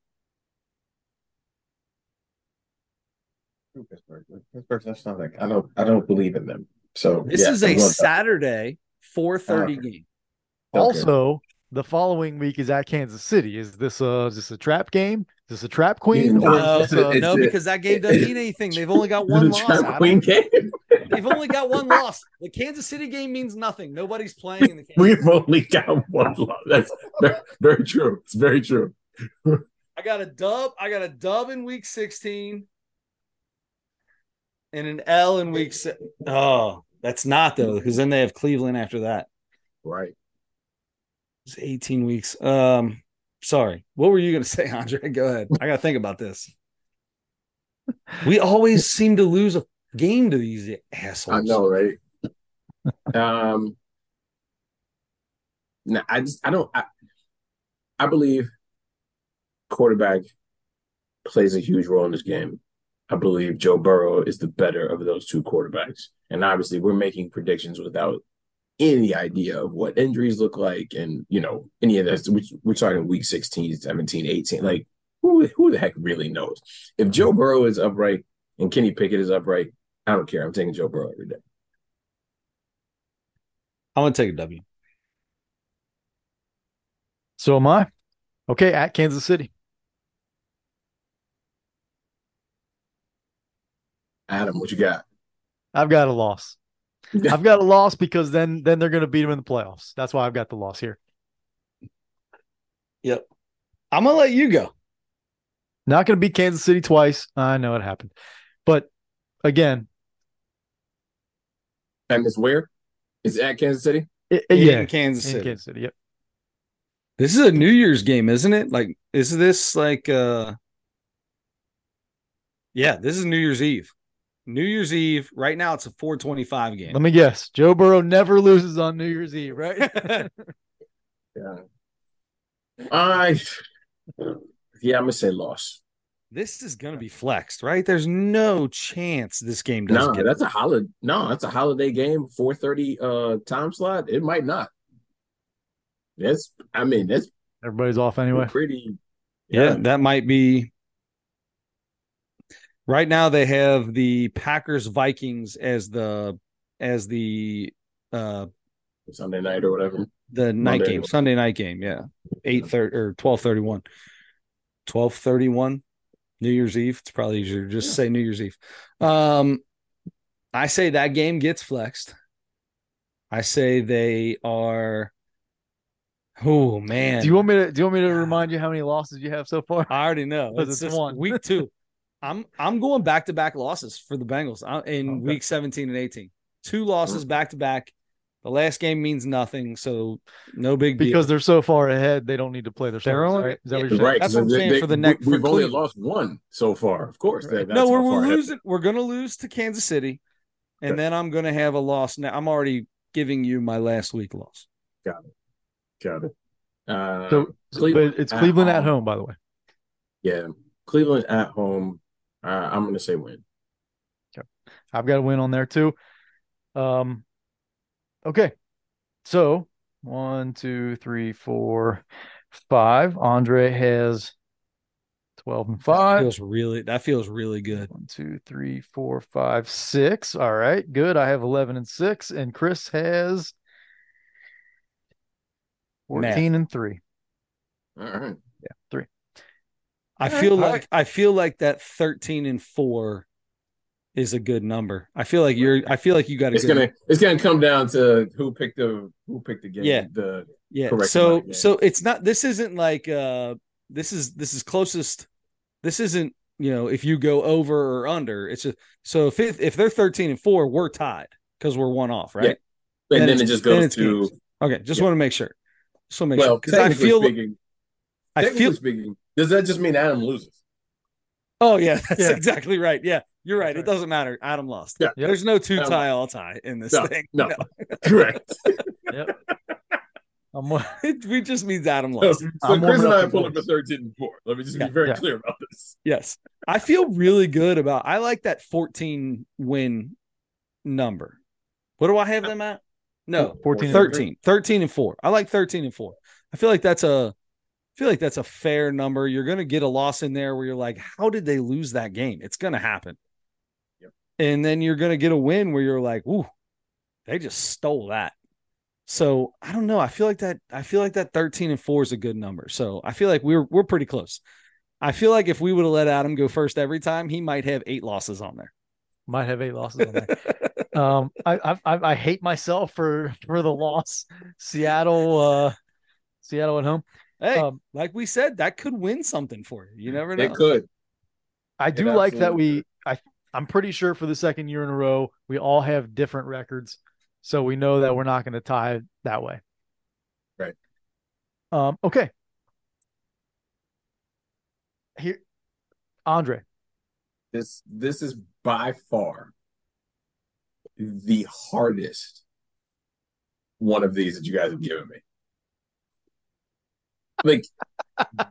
Pittsburgh. Pittsburgh, that's not like I don't I don't believe in them. So This yeah, is a Saturday 4:30 Okay. game. Also, the following week is at Kansas City. Is this a is this a trap game? Is this a trap queen? Yeah, or No, is this a- no, a- because that game doesn't mean anything. They've only got one loss. Trap Queen game. They've only got one loss. The Kansas City game means nothing. Nobody's playing in the Kansas. We've only got one loss. That's very, very true. It's very true. I got a dub. I got a dub in week 16 and an L in week se- Oh, that's not though, because then they have Cleveland after that. Right. It's 18 weeks. Um, sorry. What were you gonna say, Andre? Go ahead. I gotta think about this. We always seem to lose a game to these assholes. I know, right? um no, I just I don't I, I believe quarterback plays a huge role in this game. I believe Joe Burrow is the better of those two quarterbacks. And obviously we're making predictions without any idea of what injuries look like and you know any of this. We, we're talking week 16, 17, 18. Like who who the heck really knows? If Joe mm-hmm. Burrow is upright and Kenny Pickett is upright, I don't care. I'm taking Joe Burrow every day. I'm gonna take a W. so am I. Okay, at Kansas City. Adam, what you got? I've got a loss. I've got a loss because then then they're going to beat them in the playoffs. That's why I've got the loss here. Yep. I'm gonna let you go. Not going to beat Kansas City twice. I know it happened, but again, And it's where? It's at Kansas City. it, In yeah, Kansas in City. Kansas City. Yep. This is a New Year's game, isn't it? Like, is this like uh Yeah, this is New Year's Eve. New Year's Eve. Right now it's a 425 game. Let me guess. Joe Burrow never loses on New Year's Eve, right? Yeah. I yeah, I'm gonna say loss. this is gonna be flexed, right? There's no chance this game doesn't No, get that's a holiday. No, that's a holiday game. 4:30 uh time slot. It might not. That's. I mean, that's Everybody's off anyway. pretty. yeah, that might be right now they have the Packers Vikings as the as the uh Sunday night or whatever. the night Monday. game, Sunday night game, yeah. Eight thirty or twelve thirty one. Twelve thirty one, New Year's Eve. It's probably easier to just say New Year's Eve. Um I say that game gets flexed. I say they are oh man. Do you want me to do you want me to remind you how many losses you have so far? I already know. It's, it's just one. week two. I'm I'm going back to back losses for the Bengals uh, in Okay. week 17 and 18. Two losses back to back. The last game means nothing, so no big deal. Because they're so far ahead, they don't need to play their They're starters, only- right? Is that what you're saying? Right. That's 'cause what I'm they- saying they- for the next- We, we've only lost one so far. Of course. that- that's no, we're, how far we're ahead- losing. We're going to lose to Kansas City, and Okay. then I'm going to have a loss. Now I'm already giving you my last week loss. Got it. Got it. Uh, So, Cleveland but it's Cleveland at home. home, by the way. yeah, Cleveland at home. Uh, I'm gonna say win. Okay. I've got a win on there too. Um, okay. So one, two, three, four, five. Andre has 12 and That 5. feels really that feels really good. One, two, three, four, five, six. All right, good. I have 11 and 6, and Chris has 14 and 3. All right. Yeah, 3. I feel all like. I feel like that 13 and 4 is a good number. I feel like you're I feel like you got a It's good gonna it's gonna come down to who picked the who picked the game. Yeah. The Yeah. correct So so it's not this isn't like uh this is this is closest this isn't you know if you go over or under it's just so if it, if they're 13 and 4 we're tied because we're one off right Yeah. and then, it's- it just goes to games. okay just Yeah. want to make sure So make well, sure because I feel speaking, I technically feel speaking, does that just mean Adam loses? oh yeah that's Yeah. exactly right yeah you're right That's it doesn't matter Adam lost Yeah. Yep. there's no two Adam- tie all tie in this No, thing no, correct. Yep. I'm it, it just means Adam lost so I'm Chris and I the are pulling for 13 and 4. Let me just Yeah, be very yeah. clear about this. Yes. I feel really good about I like that 14 win number. What do I have them at? No, 14 and 13. 13 and 4. I like 13 and 4. I feel like that's a I feel like that's a fair number. You're going to get a loss in there where you're like, how did they lose that game? It's going to happen. Yep. And then you're going to get a win where you're like, ooh, they just stole that. So I don't know. I feel like that. I feel like that 13 and 4 is a good number. So I feel like we're we're pretty close. I feel like if we would have let Adam go first every time, he might have eight losses on there. might have eight losses on there. um, I, I I I hate myself for for the loss. Seattle, uh, Seattle at home. Hey, Um, like we said, that could win something for you. You never know. It could. I It do like that we. I I'm pretty sure for the second year in a row we all have different records, so we know that we're not going to tie that way. Right. Um. Okay. Here, Andre. This this is by far the hardest one of these that you guys have given me. Like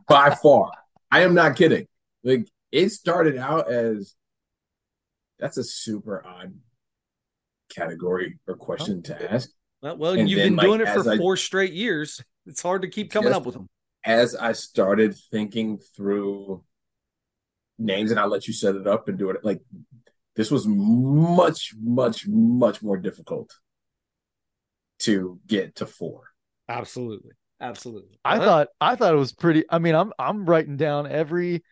by far. I am not kidding. Like it started out as that's a super odd category or question to ask. Well, well And you've then, been like, doing it for I- four straight years. It's hard to keep coming Just- up with them. As I started thinking through names and I'll let you set it up and do it like this was much, much, much more difficult to get to four. Absolutely, absolutely. I Well, thought I thought it was pretty. I mean, I'm I'm writing down every.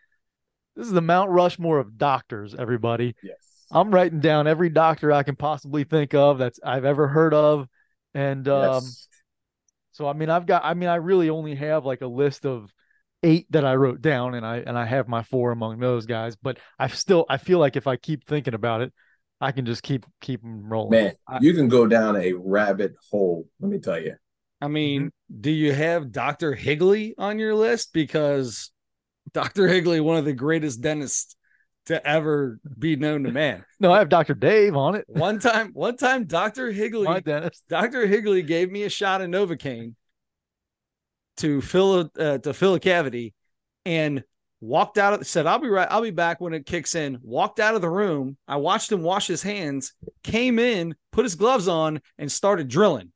This is the Mount Rushmore of doctors. Everybody, Yes. I'm writing down every doctor I can possibly think of that's I've ever heard of, and um, Yes. so I mean, I've got. I mean, I really only have like a list of eight that I wrote down, and I and I have my four among those guys. But I still I feel like if I keep thinking about it, I can just keep keep them rolling. Man, I- you can go down a rabbit hole, let me tell you. I mean, do you have Dr. Higley on your list? Because Dr. Higley, one of the greatest dentists to ever be known to man. No, I have Doctor Dave on it. One time, one time, Dr. Higley My dentist. Dr. Higley gave me a shot of Novocaine to fill a, uh, to fill a cavity and walked out of said I'll be right I'll be back when it kicks in walked out of the room I watched him wash his hands came in put his gloves on and started drilling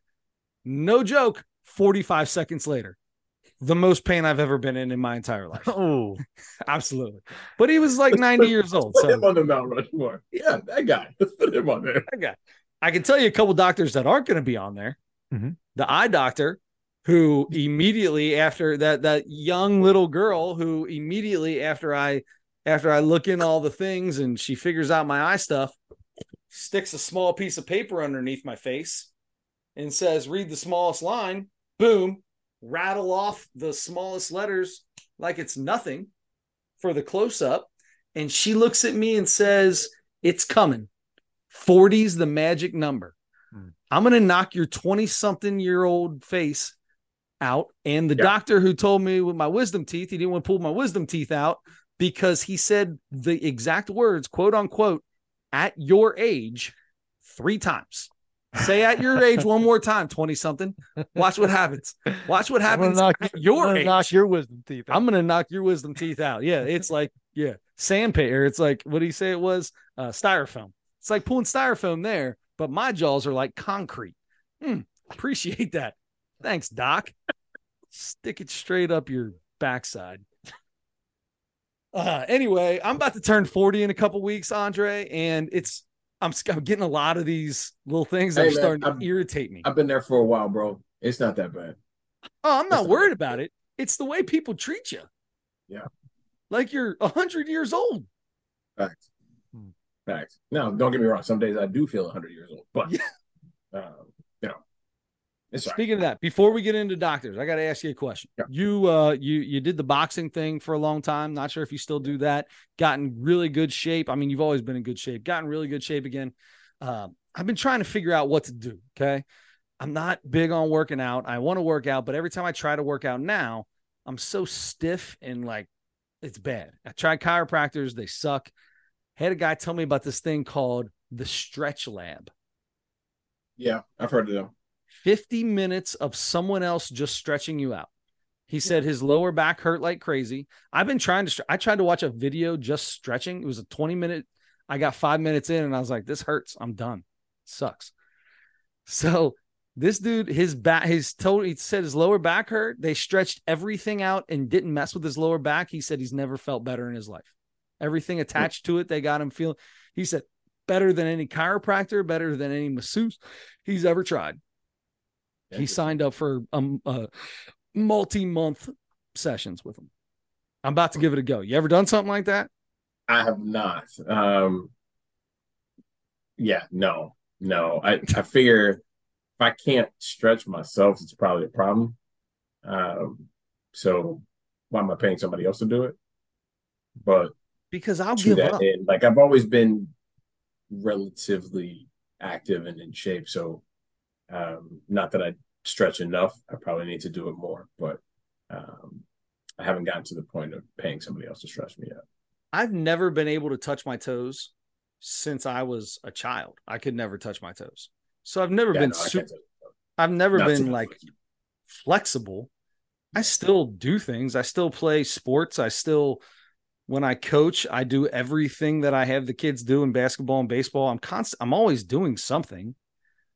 no joke 45 seconds later the most pain I've ever been in in my entire life Oh, absolutely but he was like 90 years old Put him on the Mount Rushmore. Yeah, that guy. Let's put him on there. that guy. I can tell you a couple doctors that aren't going to be on there. Mhm. The eye doctor, who immediately after that that young little girl who immediately after I after I look in all the things and she figures out my eye stuff, sticks a small piece of paper underneath my face and says, "Read the smallest line." Boom, rattle off the smallest letters like it's nothing for the close up, and she looks at me and says, "It's coming." 40's the magic number. Hmm. I'm going to knock your 20 something year old face out. And the Yeah. doctor who told me with my wisdom teeth, he didn't want to pull my wisdom teeth out because he said the exact words, quote unquote, at your age three times. Say at your age one more time, 20 something. Watch what happens. Watch what happens knock, your knock your wisdom teeth. out. I'm gonna knock your wisdom teeth out. Yeah, it's like yeah, sandpaper. It's like what do you say it was? Uh, styrofoam. It's like pulling styrofoam there, but my jaws are like concrete. Hmm, appreciate that. Thanks, Doc. Stick it straight up your backside. Uh, anyway, I'm about to turn 40 in a couple weeks, Andre, and it's I'm, I'm getting a lot of these little things that Hey, are man, starting to I'm- irritate me. I've been there for a while, bro. It's not that bad. Oh, I'm not worried about it. It's the way people treat you. Yeah. Like you're a hundred years old. Facts. Hmm. Facts. Now, don't get me wrong. Some days I do feel 100 years old, but Yeah. um, it's all right. Speaking of that, before we get into doctors, I got to ask you a question. Yeah. You uh you you did the boxing thing for a long time. Not sure if you still do that. Gotten really good shape. I mean, you've always been in good shape. Gotten really good shape again. Um, I've been trying to figure out what to do. Okay. I'm not big on working out. I want to work out, but every time I try to work out now, I'm so stiff and like it's bad. I tried chiropractors, they suck. Had a guy tell me about this thing called the Stretch Lab. Yeah, I've heard of them. 50 minutes of someone else just stretching you out. He said his lower back hurt like crazy. I've been trying to, I tried to watch a video just stretching. It was a 20 minute. I got five minutes in and I was like, this hurts. I'm done. sucks. So this dude, his back, his told, he said his lower back hurt. They stretched everything out and didn't mess with his lower back. He said he's never felt better in his life. Everything attached to it, they got him feeling, he said, better than any chiropractor, better than any masseuse he's ever tried he signed up for um uh, multi-month sessions with him. I'm about to give it a go. You ever done something like that? I have not. Um, yeah, no, no. I I figure if I can't stretch myself, it's probably a problem. Um, so why am I paying somebody else to do it? But Because I'll give that up. end, like I've always been relatively active and in shape, so um, not that I stretch enough. I probably need to do it more, but um, I haven't gotten to the point of paying somebody else to stretch me yet. I've never been able to touch my toes since I was a child. I could never touch my toes. So I've never Yeah, been no, I su- can't do it. I've never Not been like flexible. flexible. I still do things. I still play sports. I still when I coach, I do everything that I have the kids do in basketball and baseball. I'm constant I'm always doing something.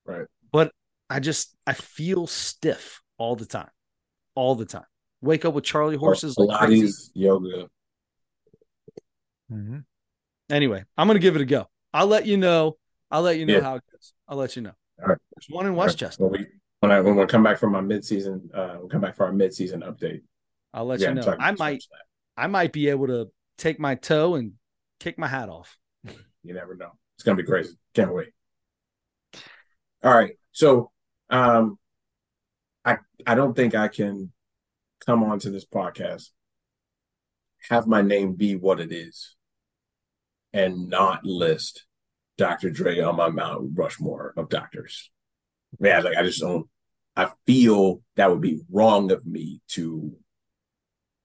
Right. But I just I feel stiff all the time. All the time. Wake up with Charlie horses like crazy. Pilates, yoga. Mhm. Anyway, I'm gonna give it a go. I'll let you know. I'll let you know Yeah. how it goes. I'll let you know. All right. There's one in All right. Westchester. When we when I when we come back from my mid season, uh, we'll come back for our mid season update. I'll let Yeah, you know. I might I might be able to take my toe and kick my hat off. You never know. It's gonna be crazy. Can't wait. All right. So, um, I I don't think I can come onto this podcast, have my name be what it is, and not list Dr. Dre on my Mount Rushmore of doctors. Yeah, like I just don't. I feel that would be wrong of me to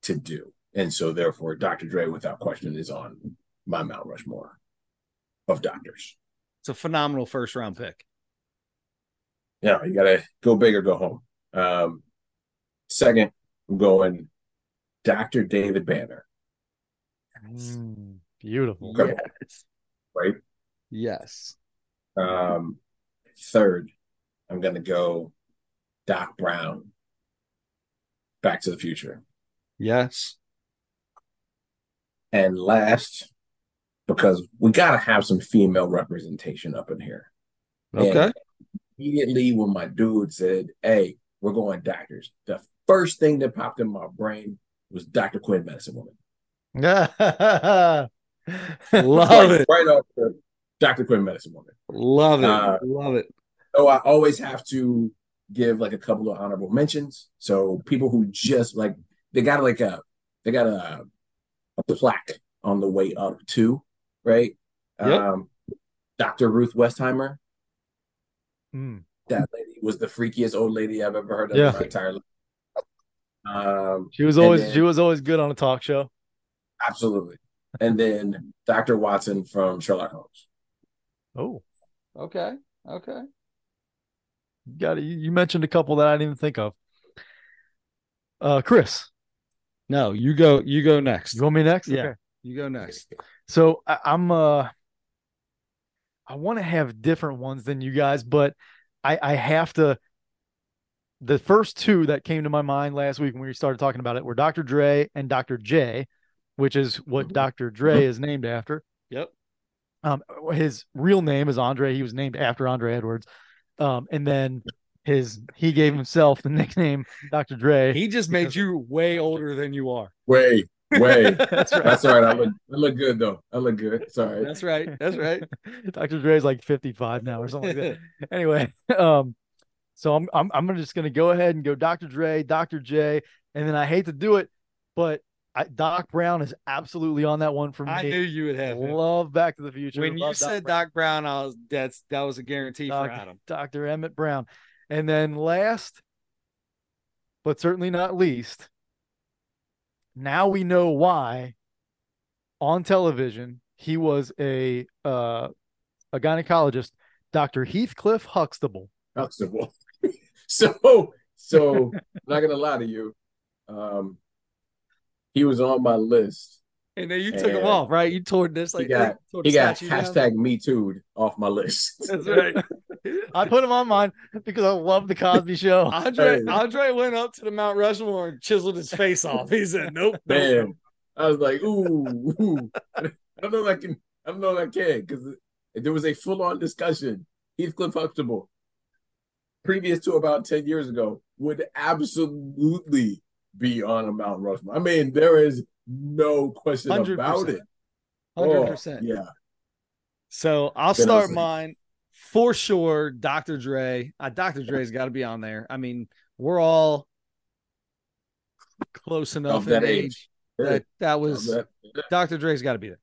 to do, and so therefore, Dr. Dre, without question, is on my Mount Rushmore of doctors. It's a phenomenal first round pick. Yeah, you gotta go big or go home. Um, second, I'm going Dr. David Banner, Mm, beautiful. Yes. right? Yes. Um, third, I'm gonna go Doc Brown, Back to the Future. Yes. And last, because we gotta have some female representation up in here. And Okay. Immediately when my dude said, Hey, we're going doctors, the first thing that popped in my brain was Dr. Quinn Medicine Woman. Love it. Right off the Dr. Quinn Medicine Woman. Love it. Uh, Love it. So I always have to give like a couple of honorable mentions. So people who just like they got like a they got a a plaque on the way up too, right? Yep. Um Dr. Ruth Westheimer. Mm. That lady was the freakiest old lady I've ever heard of Yeah. in my entire life. Um She was always then- she was always good on a talk show. absolutely. And then Dr. Watson from Sherlock Holmes. Oh, Okay. Okay. you got it. You, you mentioned a couple that I didn't even think of. Uh, Chris, No, you go. You go next. you want me next? Yeah. Okay. You go next. So I, I'm uh I want to have different ones than you guys, but I, I have to. The first two that came to my mind last week when we started talking about it were Dr. Dre and Dr. J, which is what Mhm. Dr. Dre is named after. Yep. Um, his real name is Andre. He was named after Andre Edwards. Um, and then his he gave himself the nickname Dr. Dre. He just made you way older than you are. Way, way. That's right. That's all right. I look, I look good though. I look good. Sorry. That's right. That's right. Dr. Dre's like 55 now or something like that. Anyway, um, so I'm I'm I'm just gonna go ahead and go Dr. Dre, Dr. J, and then I hate to do it, but I, Doc Brown is absolutely on that one for me. I knew you would have him. Love Back to the Future. When you Doc said Brown. Doc Brown, I was that's that was a guarantee Doc- for Adam. Dr. Emmett Brown. And then last, but certainly not least, now we know why on television he was a uh, a gynecologist, Dr. Heathcliff Huxtable. Huxtable. so, so not gonna lie to you. Um, he was on my list. And then you took him And off, right? You tore this like he got he got statue down. hashtag me too off my list. That's right. I put him on mine because I love the Cosby Show. Andre Hey. Andre went up to the Mount Rushmore and chiseled his face off. He said, "Nope, nope, Man, nope." I was like, ooh, ooh. I don't know if I can. I don't know if I can because there was a full on discussion. Heathcliff Huxtable, previous to about ten years ago, would absolutely be on a Mount Rushmore. I mean, there is no question Hundred about percent. it. hundred Oh, percent." Yeah, So I'll Then start I'll mine for sure. Dr. Dre, uh, Dr. Dre's got to be on there. I mean, we're all close enough of that in age. that that was that- Dr. Dre's got to be there.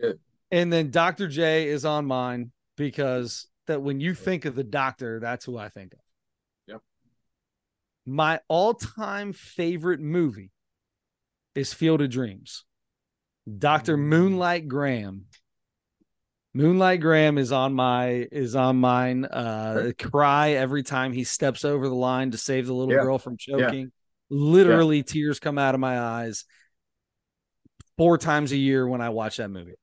Good. And then Dr. J is on mine because that when you think of the doctor, that's who I think of. Yep. My all-time favorite movie is Field of Dreams. Dr. Mm. Moonlight Graham. Moonlight Graham is on my is on mine. Uh cry every time he steps over the line to save the little Yeah. girl from choking. Literally tears come out of my eyes four times a year when I watch that movie.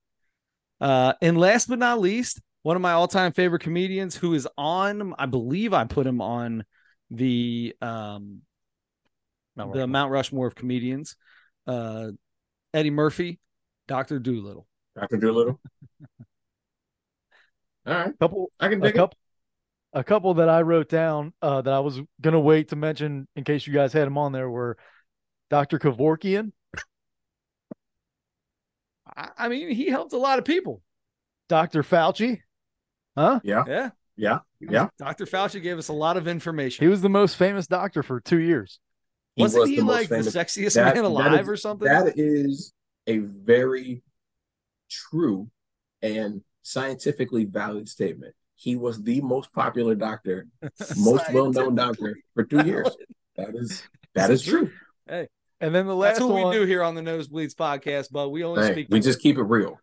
Uh, and last but not least, one of my all-time favorite comedians who is on, I believe I put him on the um Mount the Mount Rushmore of comedians. Uh Eddie Murphy, Dr. Dolittle. Dr. Dolittle. All right, couple I can a dig it. couple a couple that I wrote down uh, that I was gonna wait to mention in case you guys had them on there were Dr. Kevorkian. I, I mean, he helped a lot of people. Dr. Fauci. Huh? Yeah, Yeah. yeah, yeah. Dr. Fauci gave us a lot of information. He was the most famous doctor for two years. He Wasn't was he the most like the sexiest That- man alive is- or something? That is a very true and scientifically valid statement. He was the most popular doctor, most well-known doctor for two years. That is that is true. Hey, and then the last That's what one, we do here on the Nosebleeds podcast, but we only Hey, speak. we the just keep it real.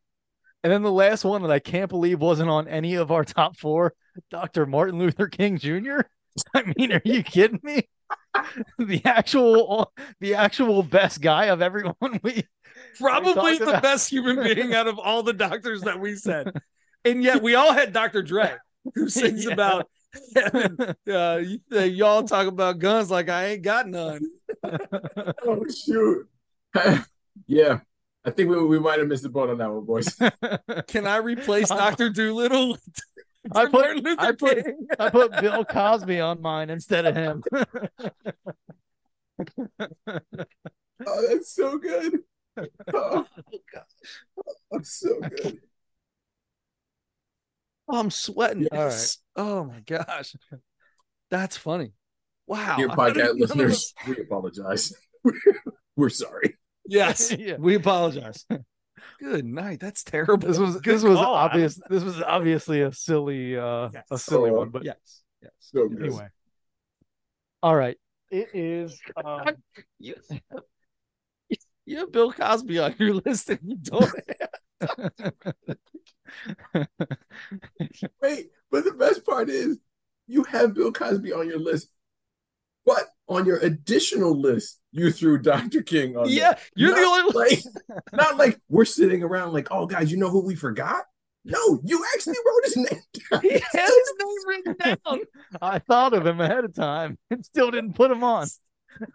and then the last one that I can't believe wasn't on any of our top four, Dr. Martin Luther King Jr. I mean, are you kidding me? the actual the actual best guy of everyone we probably the about- best human being out of all the doctors that we said. And yet we all had Dr. Dre, who sings Yeah. about uh, y- uh, y'all talk about guns like I ain't got none. Oh shoot. yeah. I think we, we might have missed the boat on that one, boys. Can I replace Dr. Dolittle? I put- Martin Luther I put- King? I put Bill Cosby on mine instead of him. Oh, that's so good. Oh, oh, oh, that's so good. Oh, I'm sweating. Yes. Oh my gosh. That's funny. Wow. Dear podcast listeners, we apologize. We're sorry. Yes. Yeah. We apologize. Good night. That's terrible. This was Good this was call, obvious. This was obviously a silly uh a Yes. silly one, but Yes. Yes. So good. anyway. All right. It is um, You, you have Bill Cosby on your list and you don't. have... Wait, but the best part is you have Bill Cosby on your list, but on your additional list, you threw Dr. King on. yeah. there. You're the only one. like, not like we're sitting around like, oh, guys, you know who we forgot? No, you actually wrote his name down. He had his name written down. I thought of him ahead of time and still didn't put him on.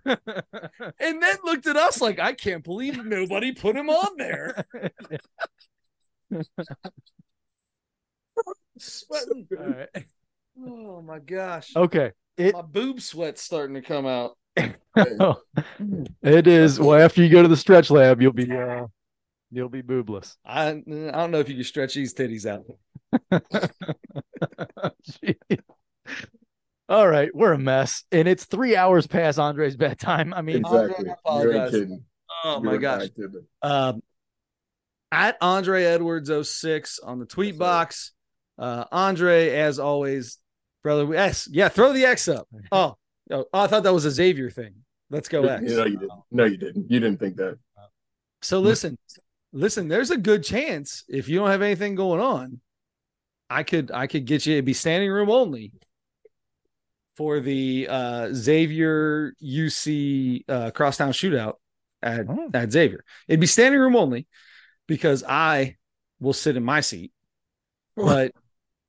and then looked at us like, I can't believe nobody put him on there. Sweating. All right. Oh my gosh. Okay. It My boob sweat's starting to come out. it is well after you go to the stretch lab, you'll be uh you'll be boobless. I I don't know if you can stretch these titties out. All right, we're a mess, and it's three hours past Andre's bedtime. I mean, Andre, Exactly. I You apologize. kidding. Oh You my are gosh. Um, at Andre Edwards 06 on the tweet Yes, sir. box. Uh, Andre, as always, brother. Yes, yeah. Throw the X up. Oh, oh, I thought that was a Xavier thing. Let's go X. No, you didn't. No, you didn't. You didn't think that. So listen, listen. There's a good chance if you don't have anything going on, I could I could get you. It'd be standing room only for the uh, Xavier UC uh, crosstown shootout at Oh. at Xavier. It'd be standing room only because I will sit in my seat, but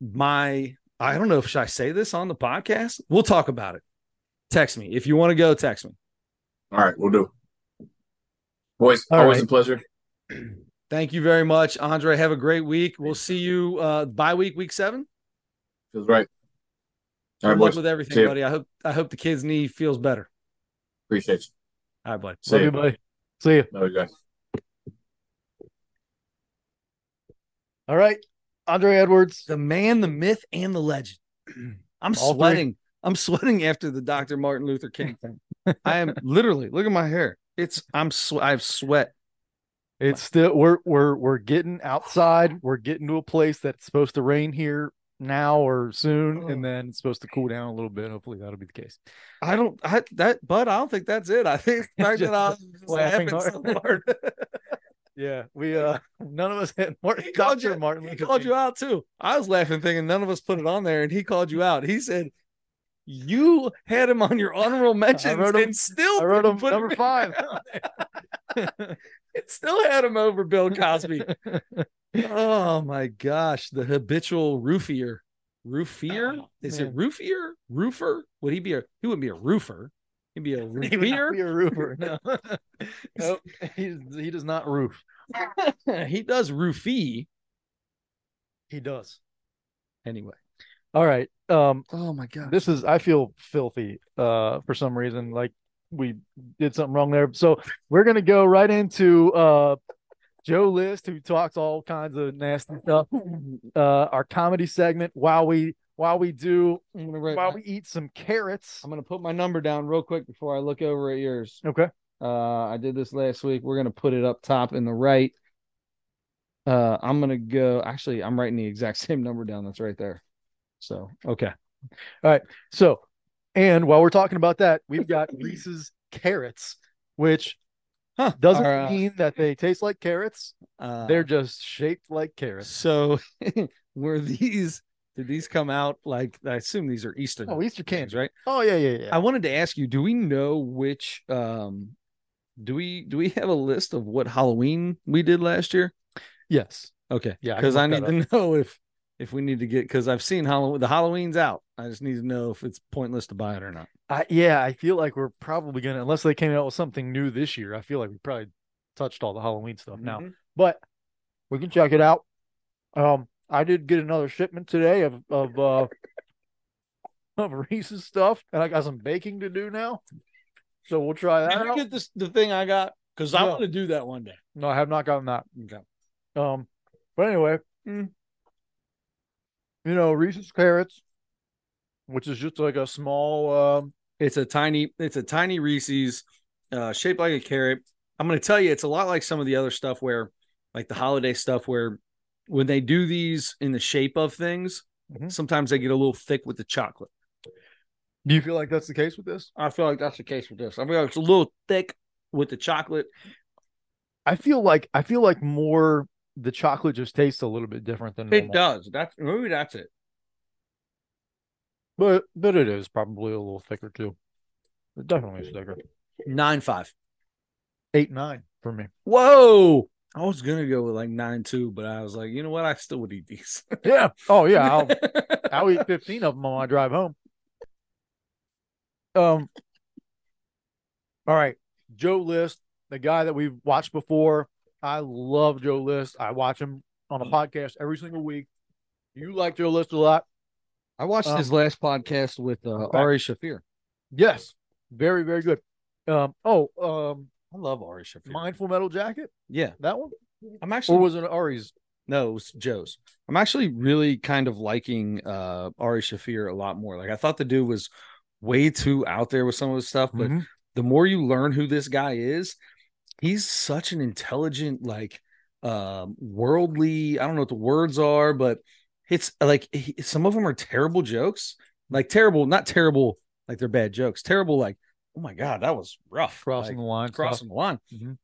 my I don't know if should I say this on the podcast. We'll talk about it. Text me if you want to go. Text me. All right, we'll do. Boys, All always right. a pleasure. Thank you very much, Andre. Have a great week. We'll see you uh bye week, week seven. Feels right. All Good right, luck boys. with everything, ya. buddy. I hope I hope the kid's knee feels better. Appreciate you. All right, buddy. See love you, buddy. See you. Love you guys. All right, Andre Edwards. The man, the myth, and the legend. I'm All three. sweating. I'm sweating after the Dr. Martin Luther King thing. I am literally look at my hair. It's I'm sw- I've sweat. It's still we're we're we're getting outside. We're getting to a place that's supposed to rain here now or soon, oh. and then it's supposed to cool down a little bit. Hopefully that'll be the case. I don't I that but I don't think that's it. I think the fact that I was just laughing laughing so hard. Yeah, we uh none of us had Martin, He called Dr. you- Martin He called King. you out too. I was laughing, thinking none of us put it on there, and he called you out. He said you had him on your honorable mentions, him- and still I wrote him put number in five. it still had him over Bill Cosby. oh my gosh, the habitual roofier. Roofier? Is it Oh, roofier? Roofer? Would he be a? He wouldn't be a roofer. He'd be a He would be a roofer. No, nope. He, he does not roof. he does roofie He does. anyway. All right. Um, Oh my god. this is I feel filthy uh for some reason like we did something wrong there. So we're gonna go right into uh Joe List who talks all kinds of nasty stuff. Uh our comedy segment while we while we do write. while we eat some carrots. I'm gonna put my number down real quick before I look over at yours. Okay. Uh, I did this last week. We're gonna put it up top in the right. Uh, I'm gonna go. Actually, I'm writing the exact same number down. That's right there. So okay. All right. So and while we're talking about that, we've got Reese's carrots, which Huh. doesn't mean that they taste like carrots. Uh, They're just shaped like carrots. so were these? Did these come out like? I assume these are Easter. Oh, Easter cans, right? Oh yeah, yeah, yeah. I wanted to ask you. Do we know which? Um, do we do we have a list of what Halloween we did last year? yes. Okay. Yeah, Because can I, need to know if if we need to get because I've seen Halloween the Halloween's out. I just need to know if it's pointless to buy it or not. I, yeah, I feel like we're probably gonna unless they came out with something new this year. I feel like we probably touched all the Halloween stuff now, Mm-hmm. but we can check it out. Um, I did get another shipment today of of uh of Reese's stuff, and I got some baking to do now. So we'll try that Did you out. get this the thing I got? Because I No. want to do that one day. No, I have not gotten that. Okay. Um, but anyway, Mm. you know, Reese's carrots, which is just like a small um It's a tiny, it's a tiny Reese's, uh, shaped like a carrot. I'm gonna tell you, it's a lot like some of the other stuff where, like the holiday stuff, where when they do these in the shape of things, Mhm. sometimes they get a little thick with the chocolate. Do you feel like that's the case with this? I feel like that's the case with this. I feel like it's a little thick with the chocolate. I feel like I feel like more the chocolate just tastes a little bit different than It normal. does. That's maybe that's it. But but it is probably a little thicker too. It definitely is thicker. Nine five. Eight nine for me. Whoa. I was gonna go with like nine two, but I was like, you know what? I still would eat these. Yeah. Oh yeah. I'll I'll eat 15 of them on my drive home. Um all right. Joe List, the guy that we've watched before. I love Joe List. I watch him on a podcast every single week. You like Joe List a lot. I watched Um, his last podcast with uh. Ari Shaffir. Yes. Very, very good. Um, oh, um, I love Ari Shaffir. Mindful Metal Jacket, yeah, that one? I'm actually. Or was it Ari's? no, it was Joe's. I'm actually really kind of liking uh, Ari Shaffir a lot more. Like I thought the dude was way too out there with some of his stuff, but Mhm. the more you learn who this guy is, he's such an intelligent, like um worldly. I don't know what the words are, but it's like he, some of them are terrible jokes, like terrible, not terrible, like they're bad jokes. Terrible, like oh my god, that was rough, crossing like, the line. crossing the line. Mhm.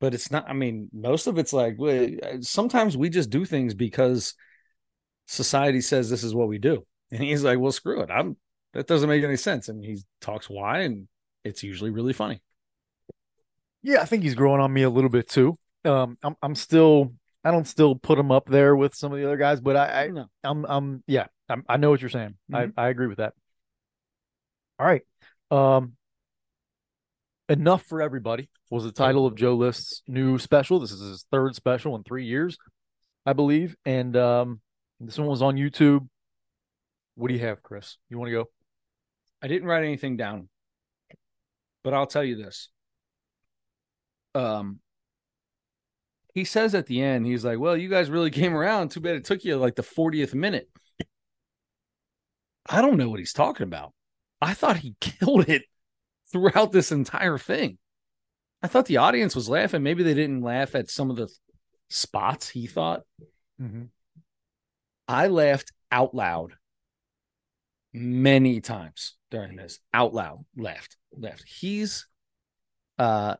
But it's not. I mean, most of it's like we- sometimes we just do things because society says this is what we do, and he's like, "Well, screw it. I'm that doesn't make any sense." And he talks why, and it's usually really funny. Yeah, I think he's growing on me a little bit too. Um, I'm I'm still I don't still put him up there with some of the other guys, but I, I No. I'm I'm yeah, I'm, I know what you're saying. Mhm. I I agree with that. All right. Um Enough for Everybody was the title of Joe List's new special. This is his third special in 3 years, I believe, and um this one was on YouTube. What do you have, Chris? You want to go? I didn't write anything down, but I'll tell you this. Um, he says at the end, he's like, "Well, you guys really came around. Too bad it took you like the 40th minute." I don't know what he's talking about. I thought he killed it throughout this entire thing. I thought the audience was laughing. Maybe they didn't laugh at some of the spots he thought. Mm-hmm. I laughed out loud many times during this. Out loud, laughed, laughed. He's, uh,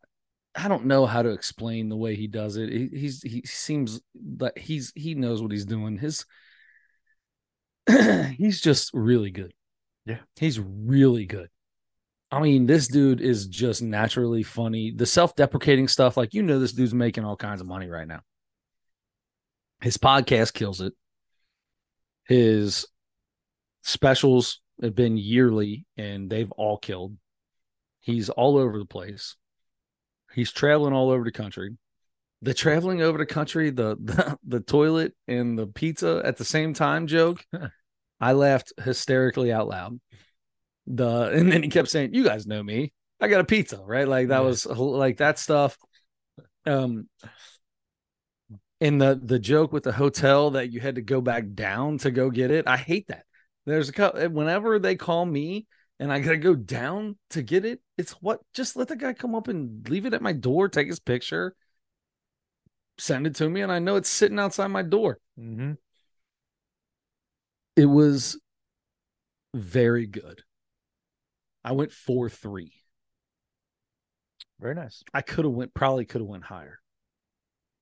I don't know how to explain the way he does it. He, he's he seems like he's he knows what he's doing. His, he's just really good. Yeah. he's really good. I mean, this dude is just naturally funny. The self-deprecating stuff, like you know, this dude's making all kinds of money right now. His podcast kills it. His specials have been yearly and they've all killed. He's all over the place. He's traveling all over the country. The traveling over the country, the the, the toilet and the pizza at the same time joke, I laughed hysterically out loud. The and then he kept saying, "You guys know me. I got a pizza, right?" Like that Yeah. was like that stuff. Um, and the the joke with the hotel that you had to go back down to go get it. I hate that. There's a couple whenever they call me and I gotta go down to get it. It's what just let the guy come up and leave it at my door, take his picture, send it to me, and I know it's sitting outside my door. Mm-hmm. It was very good. I went four three. Very nice. I could have went probably could have went higher.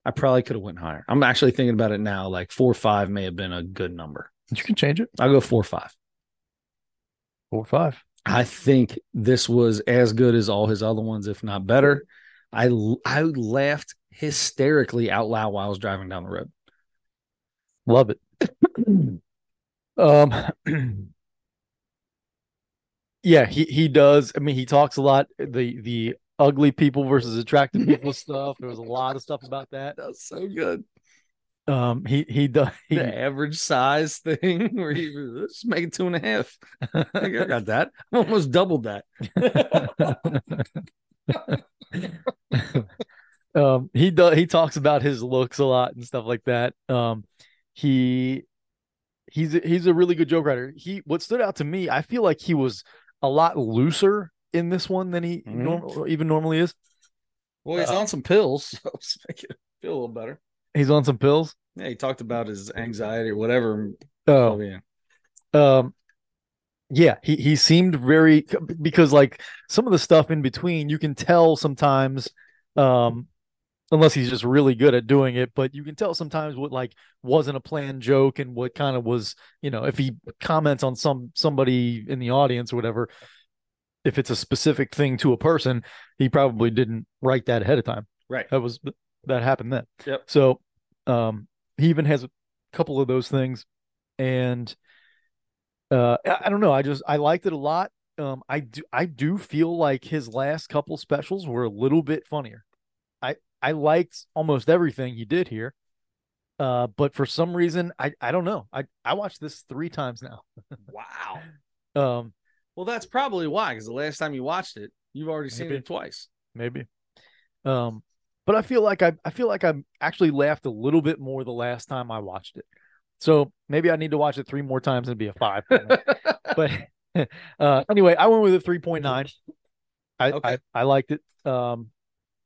I probably could have went higher. I'm actually thinking about it now. Like four five may have been a good number. You can change it. I'll go four five. Four five. I think this was as good as all his other ones, if not better. I I laughed hysterically out loud while I was driving down the road. Love it. um yeah, he he does. I mean, he talks a lot the the ugly people versus attractive people stuff. There was a lot of stuff about that. That's so good. Um he he does he, The average size thing where he was let's make it two and a half. I got that. I almost doubled that. um he does he talks about his looks a lot and stuff like that um he he's a, he's a really good joke writer he what stood out to me i feel like he was a lot looser in this one than he Mhm. norm- even normally is Well, he's Uh, on some pills, so it's making it feel a little better. he's on some pills Yeah, he talked about his anxiety or whatever. oh Oh yeah. um yeah he he seemed very because like some of the stuff in between you can tell sometimes um unless he's just really good at doing it but you can tell sometimes what like wasn't a planned joke and what kind of was you know if he comments on some somebody in the audience or whatever if it's a specific thing to a person he probably didn't write that ahead of time Right. that was that happened then. Yep. So um he even has a couple of those things and uh I, I don't know, I just I liked it a lot. Um I do I do feel like his last couple specials were a little bit funnier. I liked almost everything he did here. Uh but for some reason I I don't know. I I watched this 3 times now. Wow. Um Well, that's probably why, because the last time you watched it, you've already seen it twice. maybe. Um, but I feel like I I feel like I actually laughed a little bit more the last time I watched it. So maybe I need to watch it three more times and be a five. but uh, anyway, I went with a three point nine. I, Okay. I I liked it. Um,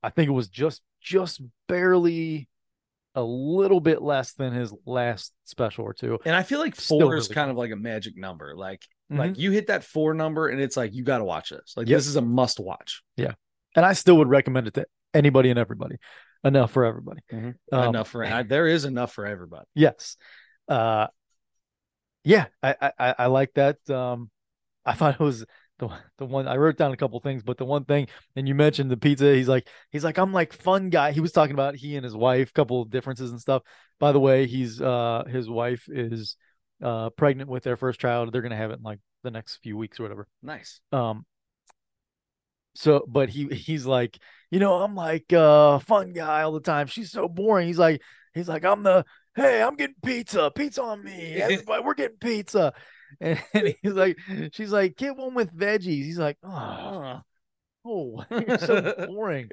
I think it was just just barely a little bit less than his last special or two. And I feel like Still four is really kind of like a magic number. Like, Mhm. like you hit that four number, and it's like you got to watch this. Like, Yep. this is a must watch. Yeah. And I still would recommend it to anybody and everybody. Enough for everybody. Mhm. Um, enough for I, there is enough for everybody. Yes. Uh yeah, I I I I like that. Um I thought it was the the one I wrote down a couple things, but the one thing and you mentioned the pizza, he's like he's like I'm like fun guy. He was talking about he and his wife, couple of differences and stuff. By the way, he's uh his wife is uh pregnant with their first child. They're to have it in like the next few weeks or whatever. Nice. Um so but he he's like, you know, I'm like uh fun guy all the time. She's so boring. He's like he's like I'm the hey, I'm getting pizza. Pizza on me. Everybody, we're getting pizza. And, he's like she's like, get one with veggies. He's like, oh, oh you're so boring.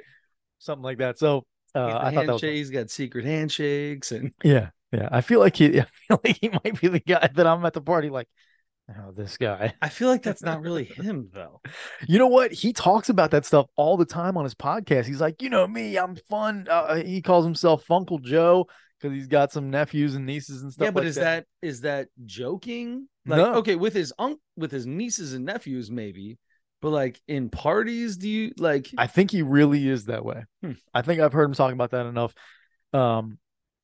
Something like that. So uh I thought that was he's got secret handshakes and yeah, yeah. I feel like he I feel like he might be the guy that I'm at the party like, oh, this guy. I feel like that's not really him though. You know what? He talks about that stuff all the time on his podcast. He's like, you know me, I'm fun. Uh, he calls himself Funkle Joe because he's got some nephews and nieces and stuff. yeah, but like is that is that joking? Like, No. okay, with his unc with his nieces and nephews, maybe, but like in parties, do you like? I think he really is that way. Hmm. I think I've heard him talking about that enough. Um,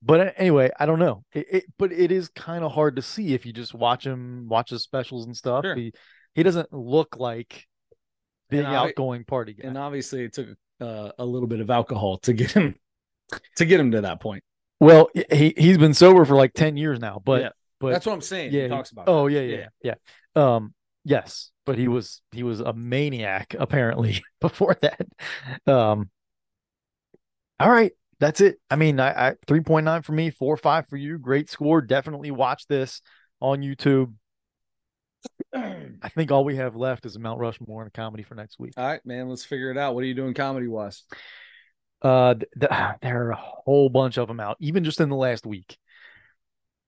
but anyway, I don't know. It, it but it is kind of hard to see if you just watch him, watch his specials and stuff. Sure. He he doesn't look like big And I- outgoing party guy. and obviously, it took uh, a little bit of alcohol to get him to get him to that point. well, he he's been sober for like ten years now, but Yeah. But That's what I'm saying. yeah, he talks about. Oh yeah, yeah, yeah, yeah. Um, yes, but he was he was a maniac apparently before that. Um, all right, that's it. I mean, I, I three point nine for me, four five for you. Great score. Definitely watch this on YouTube. I think all we have left is a Mount Rushmore and a comedy for next week. All right, man. Let's figure it out. What are you doing comedy wise? Uh, th- th- there are a whole bunch of them out, even just in the last week.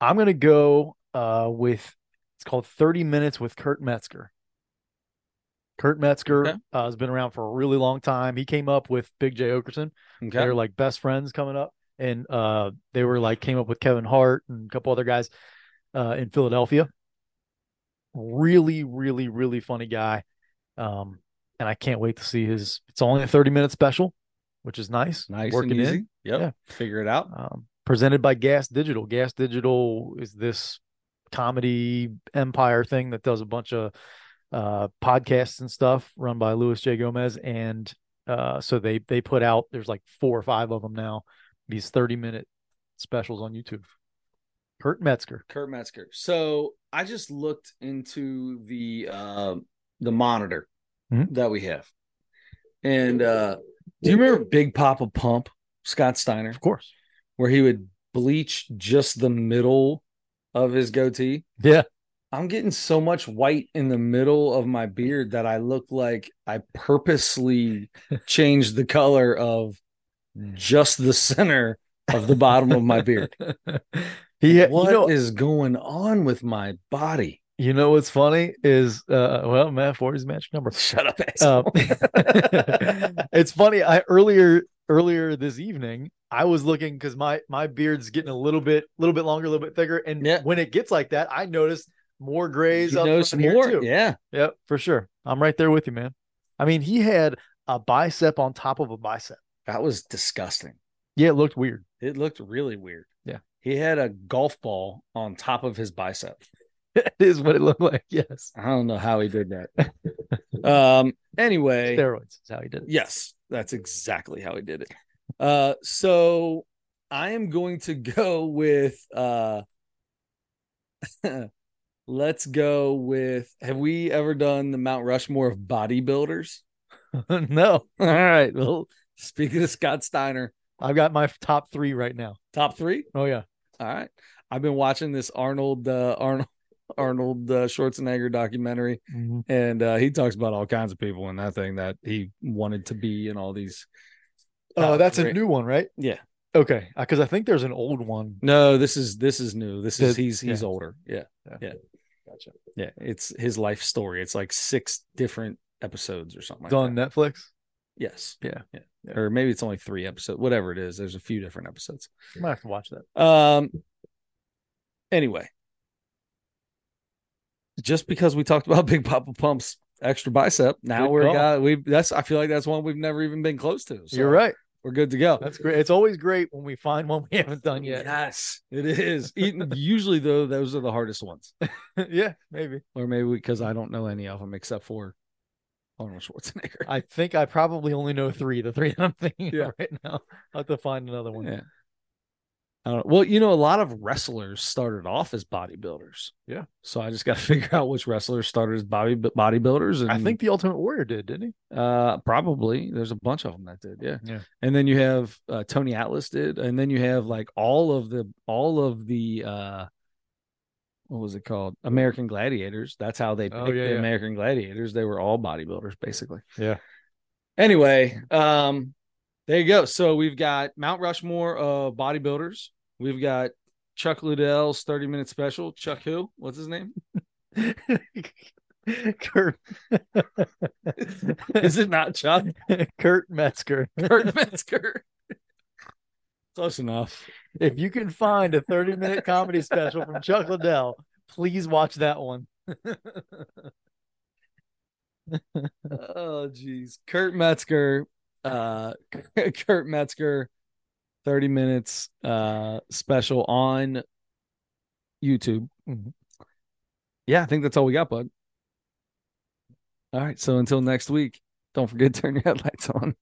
I'm gonna go uh with it's called 30 Minutes with Kurt Metzger. Kurt Metzger Okay. uh, has been around for a really long time. He came up with Big Jay Oakerson. Okay. They're like best friends coming up, and uh, they were like came up with Kevin Hart and a couple other guys uh, in Philadelphia. Really, really, really funny guy. Um, and I can't wait to see his. It's only a 30 minute special, which is nice. nice Working and easy. in. Yep. Yeah. Figure it out. Um, presented by Gas Digital. Gas Digital is this comedy empire thing that does a bunch of uh, podcasts and stuff run by Luis J. Gomez. And uh, so they they put out there's like four or five of them now. These 30 minute specials on YouTube. Kurt Metzger. Kurt Metzger. So I just looked into the uh, the monitor Mhm. that we have, and uh, do you remember Big Papa Pump, Scott Steiner, Of course. Where he would bleach just the middle of his goatee? Yeah. I'm getting so much white in the middle of my beard that I look like I purposely changed the color of just the center of the bottom of my beard. he What you know is going on with my body? you know what's funny is uh well Matt 40 is magic number. Shut up, Um, it's funny. I earlier earlier this evening, I was looking because my my beard's getting a little bit little bit longer, a little bit thicker, and Yeah. when it gets like that, I noticed more grays you up know front some here, more? too. Yeah. Yep, for sure. I'm right there with you, man. I mean, he had a bicep on top of a bicep. That was disgusting. Yeah, it looked weird. It looked really weird. Yeah. He had a golf ball on top of his bicep. it is what it looked like. Yes, I don't know how he did that. um anyway, steroids is how he did it. yes, that's exactly how he did it. Uh, so I am going to go with uh, let's go with. Have we ever done the Mount Rushmore of bodybuilders? no. All right. Well, speaking of Scott Steiner, I've got my top three right now. top three. Oh yeah. All right. I've been watching this Arnold uh, Arnold Arnold uh, Schwarzenegger documentary, and uh, he talks about all kinds of people in that thing that he wanted to be and all these. Oh, top that's a new one, right? Yeah. Okay, because I think there's an old one. No, this is this is new. This is he's he's yeah. older. Yeah. Yeah. Gotcha. Yeah. It's his life story. It's like six different episodes or something It's like on that. Netflix. Yes. Yeah. yeah. Yeah. Or maybe it's only three episodes. Whatever it is. There's a few different episodes. I might have to watch that. Um. Anyway, just because we talked about Big Papa Pump's extra bicep, now Good we're call. got we. That's I feel like that's one we've never even been close to. So You're right. We're good to go. That's great. It's always great when we find one we haven't done yet. Yes, it is. Eating- Usually though, those are the hardest ones, yeah, maybe. or maybe because I don't know any of them except for Arnold Schwarzenegger. I think I probably only know three. The three that I'm thinking Yeah. of right now. I'll have to find another one. Yeah. I don't Well, you know, a lot of wrestlers started off as bodybuilders. Yeah. So I just got to figure out which wrestlers started as body bodybuilders. And I think the Ultimate Warrior did, didn't he? uh, probably there's a bunch of them that did. Yeah. Yeah. And then you have uh, Tony Atlas did, and then you have like all of the all of the uh, what was it called? American Gladiators. That's how they picked Oh, yeah, the yeah. American Gladiators. They were all bodybuilders basically. Yeah. Anyway, um, there you go. So we've got Mount Rushmore of bodybuilders. We've got Chuck Liddell's 30 minute special. Chuck who? What's his name? Kurt Is it not Chuck? Kurt Metzger. Kurt Metzger. Close enough. If you can find a 30 minute comedy special from Chuck Liddell, please watch that one. Oh geez. Kurt Metzger. Uh Kurt Metzger 30 minutes uh special on YouTube. Mhm. Yeah, I think that's all we got, bud. All right. So until next week, don't forget to turn your headlights on.